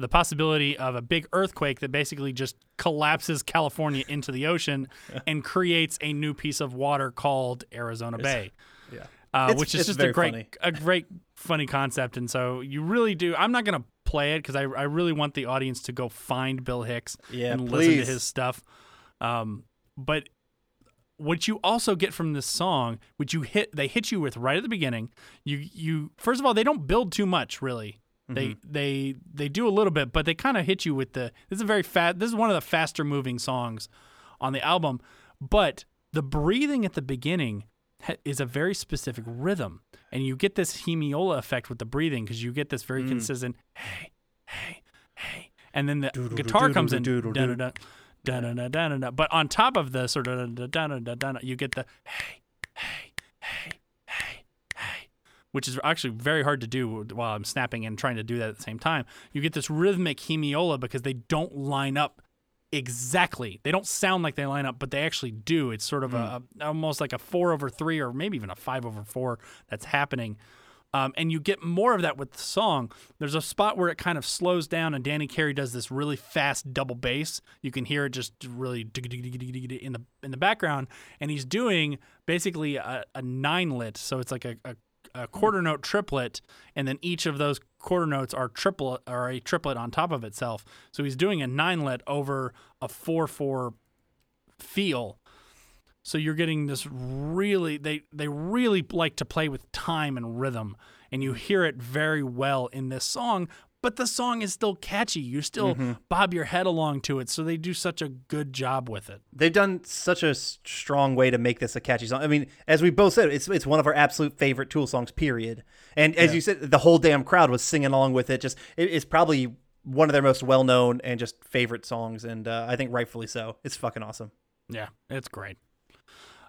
the possibility of a big earthquake that basically just collapses California into the ocean and creates a new piece of water called Arizona Bay. Yeah. Uh, It's- which is it's just a great, funny. a great, funny concept, and so you really do. I'm not gonna play it because I, I really want the audience to go find Bill Hicks Yeah, and listen to his stuff. Um, but what you also get from this song, which you hit, they hit you with right at the beginning. You you first of all, they don't build too much really. They Mm-hmm. they they do a little bit, but they kind of hit you with the. This is a very fast. This is one of the faster moving songs on the album, but the breathing at the beginning ha- is a very specific rhythm, and you get this hemiola effect with the breathing because you get this very Mm. consistent hey hey hey, and then the guitar comes in. doodle, doodle. dun-dun-dun, dun-dun-dun, dun-dun-dun. But on top of the sort of you get the hey hey hey hey hey, which is actually very hard to do while I'm snapping and trying to do that at the same time. You get this rhythmic hemiola because they don't line up exactly. They don't sound like they line up, but they actually do. It's sort of a, a almost like a four over three, or maybe even a five over four that's happening. Um, and you get more of that with the song. There's a spot where it kind of slows down, and Danny Carey does this really fast double bass. You can hear it just really in the in the background, and he's doing basically a, a nine lit. So it's like a, a, a quarter note triplet, and then each of those quarter notes are triplet or a triplet on top of itself. So he's doing a nine lit over a four four feel. So you're getting this really they they really like to play with time and rhythm and you hear it very well in this song, but the song is still catchy. You still bob your head along to it. So they do such a good job with it. They've done such a strong way to make this a catchy song. I mean, as we both said, it's it's one of our absolute favorite Tool songs. Period. And as you said, the whole damn crowd was singing along with it. Just it, it's probably one of their most well known and just favorite songs, and uh, I think rightfully so. It's fucking awesome. Yeah, it's great.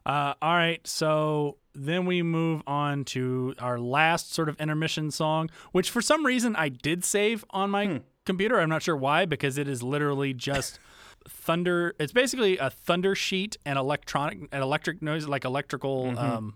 Uh, all right, so then we move on to our last sort of intermission song, which for some reason I did save on my computer. I'm not sure why, because it is literally just thunder. It's basically a thunder sheet and electronic, an electric noise, like electrical, um,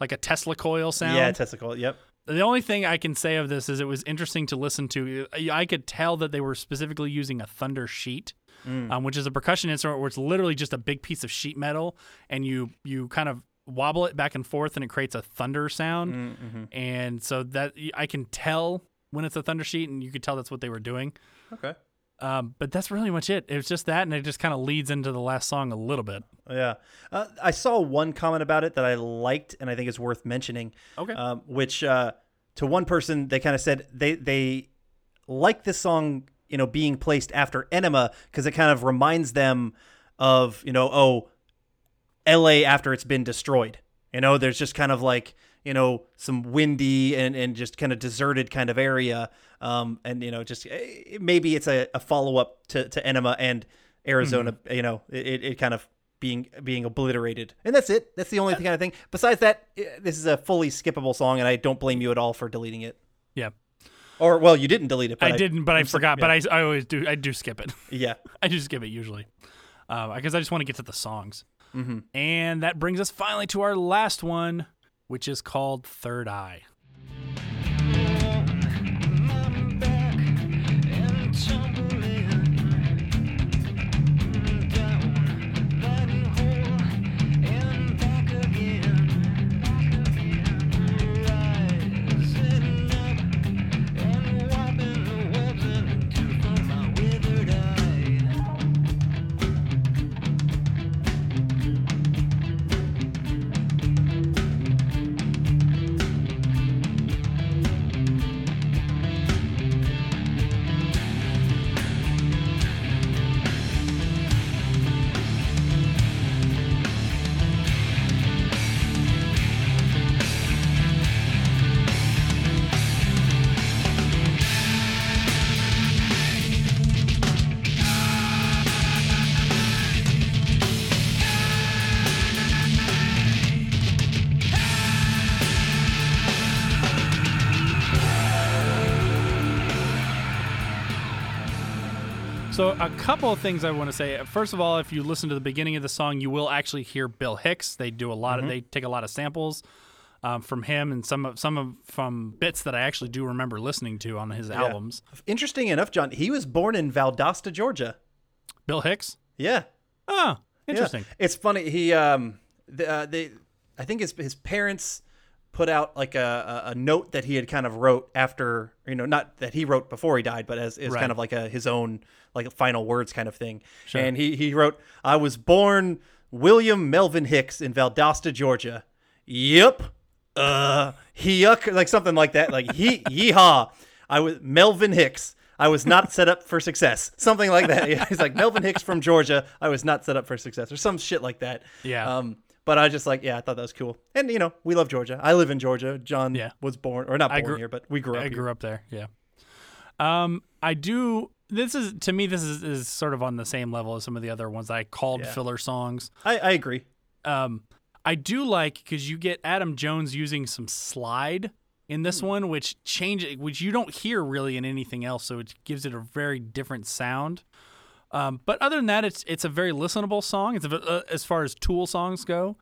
like a Tesla coil sound. Yeah, testicle. Yep. The only thing I can say of this is it was interesting to listen to. I could tell that they were specifically using a thunder sheet, um, which is a percussion instrument where it's literally just a big piece of sheet metal, and you you kind of wobble it back and forth, and it creates a thunder sound. And so that I can tell when it's a thunder sheet, and you could tell that's what they were doing. Okay. Um, but that's really much it. It was just that, and it just kind of leads into the last song a little bit. Yeah. Uh, I saw one comment about it that I liked and I think is worth mentioning. Okay. Um, which uh, to one person, they kind of said they, they like this song, you know, being placed after Aenema because it kind of reminds them of, you know, oh, LA after it's been destroyed. You know, there's just kind of like, you know, some windy and, and just kind of deserted kind of area. Um, and, you know, just eh, maybe it's a, a follow up to, to Aenema and Arizona, you know, it, it kind of being being obliterated. And that's it. That's the only kind of thing. Besides that, eh, this is a fully skippable song, and I don't blame you at all for deleting it. Yeah, Or, well, you didn't delete it. But I didn't, but I forgot. yeah. But I, I always do. I do skip it. Yeah. I just skip it usually because I just want to get to the songs. Mm-hmm. And that brings us finally to our last one, which is called Third Eye. So a couple of things I want to say. First of all, if you listen to the beginning of the song, you will actually hear Bill Hicks. They do a lot Mm-hmm. of they take a lot of samples um, from him and some of some of from bits that I actually do remember listening to on his albums. Interesting enough, John, he was born in Valdosta, Georgia. Bill Hicks. Yeah. Oh, Yeah. interesting. It's funny. He um the, uh, they I think his his parents put out like a, a note that he had kind of wrote after you know not that he wrote before he died, but as is Right. kind of like a his own like final words kind of thing. And he he wrote, "I was born William Melvin Hicks in Valdosta, Georgia." Yep. Uh, he yuck like something like that. Like he yeehaw. I was Melvin Hicks. I was not set up for success. Something like that. Yeah, he's like Melvin Hicks from Georgia. I was not set up for success, or some shit like that. Yeah. Um, but I just like, yeah, I thought that was cool. And you know, we love Georgia. I live in Georgia. John Yeah. was born, or not born grew- here, but we grew up. I here. grew up there. Yeah. Um, I do. This is to me. This is, is sort of on the same level as some of the other ones I called Yeah. filler songs. I, I agree. um, I do like because you get Adam Jones using some slide in Hmm. this one, which change which you don't hear really in anything else, so it gives it a very different sound. Um, but other than that, it's it's a very listenable song. It's a, uh, as far as Tool songs go,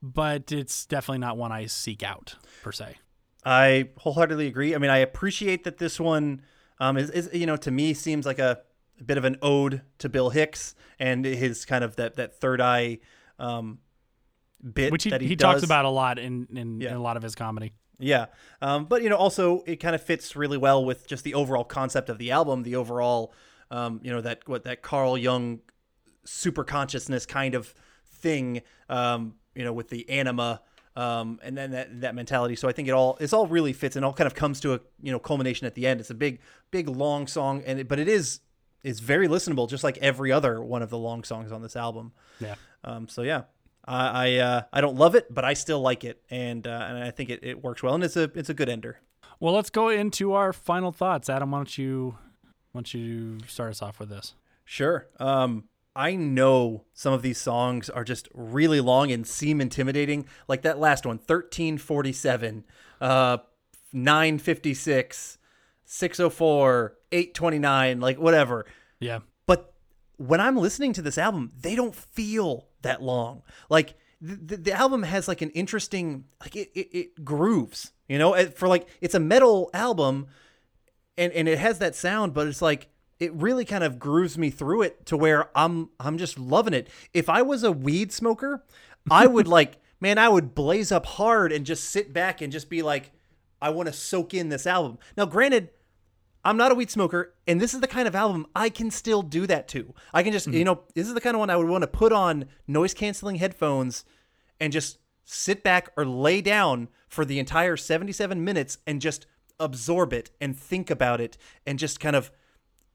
but it's definitely not one I seek out per se. I wholeheartedly agree. I mean, I appreciate that this one um, is, is, you know, to me seems like a, a bit of an ode to Bill Hicks and his kind of that, that third eye um, bit Which he, he, he, talks about a lot in in, Yeah. in a lot of his comedy. Yeah. Um, but, you know, also it kind of fits really well with just the overall concept of the album, the overall, um, you know, that what that Carl Jung super consciousness kind of thing, um, you know, with the anima. Um, and then that, that mentality. So I think it all it's all really fits and all kind of comes to a you know culmination at the end. It's a big big long song and it, but it is is very listenable, just like every other one of the long songs on this album. Yeah. Um, so yeah, I I, uh, I don't love it, but I still like it, and uh, and I think it, it works well, and it's a it's a good ender. Well, let's go into our final thoughts. Adam, why don't you why don't you start us off with this? Sure. Um, I know some of these songs are just really long and seem intimidating. Like that last one, 1347, uh, 956, 604, 829, like whatever. Yeah. But when I'm listening to this album, they don't feel that long. Like the, the, the album has like an interesting, like it, it, it grooves, you know, for like, it's a metal album and, and it has that sound, but it's like, it really kind of grooves me through it to where I'm, I'm just loving it. If I was a weed smoker, I would like, man, I would blaze up hard and just sit back and just be like, I want to soak in this album. Now, granted, I'm not a weed smoker, and this is the kind of album I can still do that to. I can just, you mm-hmm. know, this is the kind of one I would want to put on noise canceling headphones and just sit back or lay down for the entire 77 minutes and just absorb it and think about it and just kind of,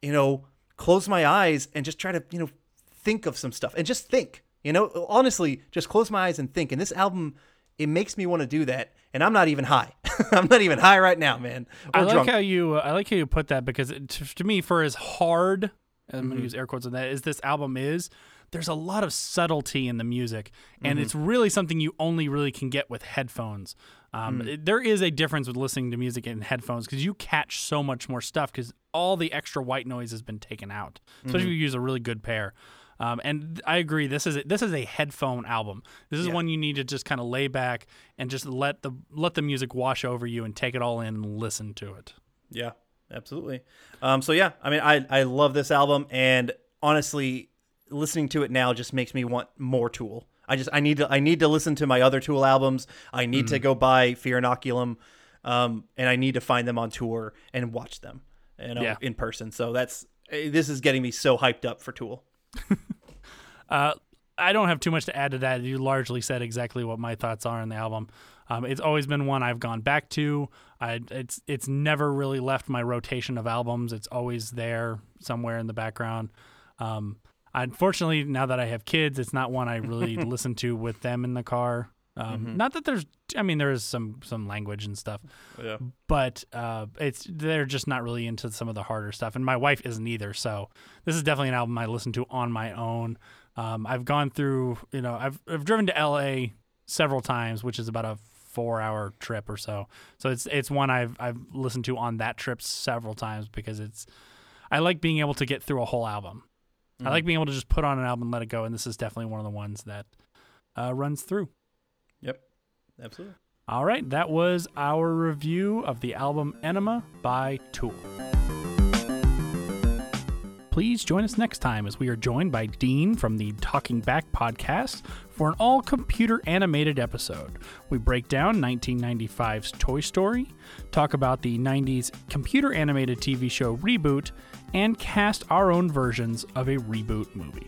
you know, close my eyes and just try to, you know, think of some stuff and just think. You know, honestly, just close my eyes and think. And this album, it makes me want to do that. And I'm not even high. I'm not even high right now, man. Or I like drunk. how you uh, I like how you put that because it, to, to me, for as hard I'm Mm-hmm. gonna use air quotes on that as this album is, there's a lot of subtlety in the music, and Mm-hmm. it's really something you only really can get with headphones. Um, Mm. it- there is a difference with listening to music in headphones because you catch so much more stuff because all the extra white noise has been taken out, especially Mm-hmm. if you use a really good pair. Um, and I agree. This is a, this is a headphone album. This is one you need to just kind of lay back and just let the let the music wash over you and take it all in and listen to it. Yeah, absolutely. Um, so yeah, I mean, I I love this album, and honestly, listening to it now just makes me want more Tool. I just I need to I need to listen to my other Tool albums. I need to go buy Fear Inoculum, um, and I need to find them on tour and watch them, you know, Yeah. in person. So that's eh, this is getting me so hyped up for Tool. Uh, I don't have too much to add to that. You largely said exactly what my thoughts are on the album. Um, it's always been one I've gone back to. I, it's it's never really left my rotation of albums. It's always there somewhere in the background. Um, unfortunately, now that I have kids, it's not one I really listen to with them in the car. Um, Not that there's, I mean, there is some some language and stuff, Yeah. but uh, it's they're just not really into some of the harder stuff, and my wife isn't either. So this is definitely an album I listen to on my own. Um, I've gone through, you know, I've I've driven to L.A. several times, which is about a four-hour trip or so. So it's it's one I've I've listened to on that trip several times because it's. I like being able to get through a whole album. I like being able to just put on an album and let it go, and this is definitely one of the ones that uh, runs through. Yep. Absolutely. All right, that was our review of the album Aenima by Tool. Please join us next time as we are joined by Dean from the Talking Back podcast for an all computer animated episode. We break down 1995's Toy Story, talk about the 90s computer animated TV show Reboot, and cast our own versions of a reboot movie.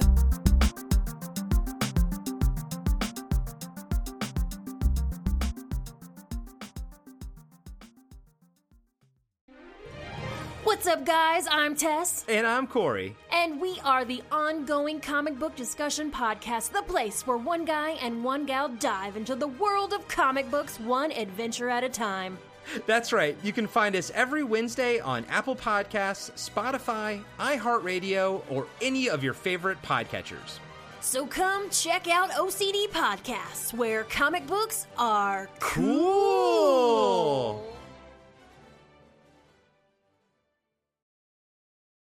Up, guys? I'm Tess, And I'm Corey. and we are the ongoing comic book discussion podcast, the place where one guy and one gal dive into the world of comic books one adventure at a time. That's right. You can find us every Wednesday on Apple Podcasts, Spotify, iHeartRadio, or any of your favorite podcatchers. So come check out OCD Podcasts, where comic books are Cool.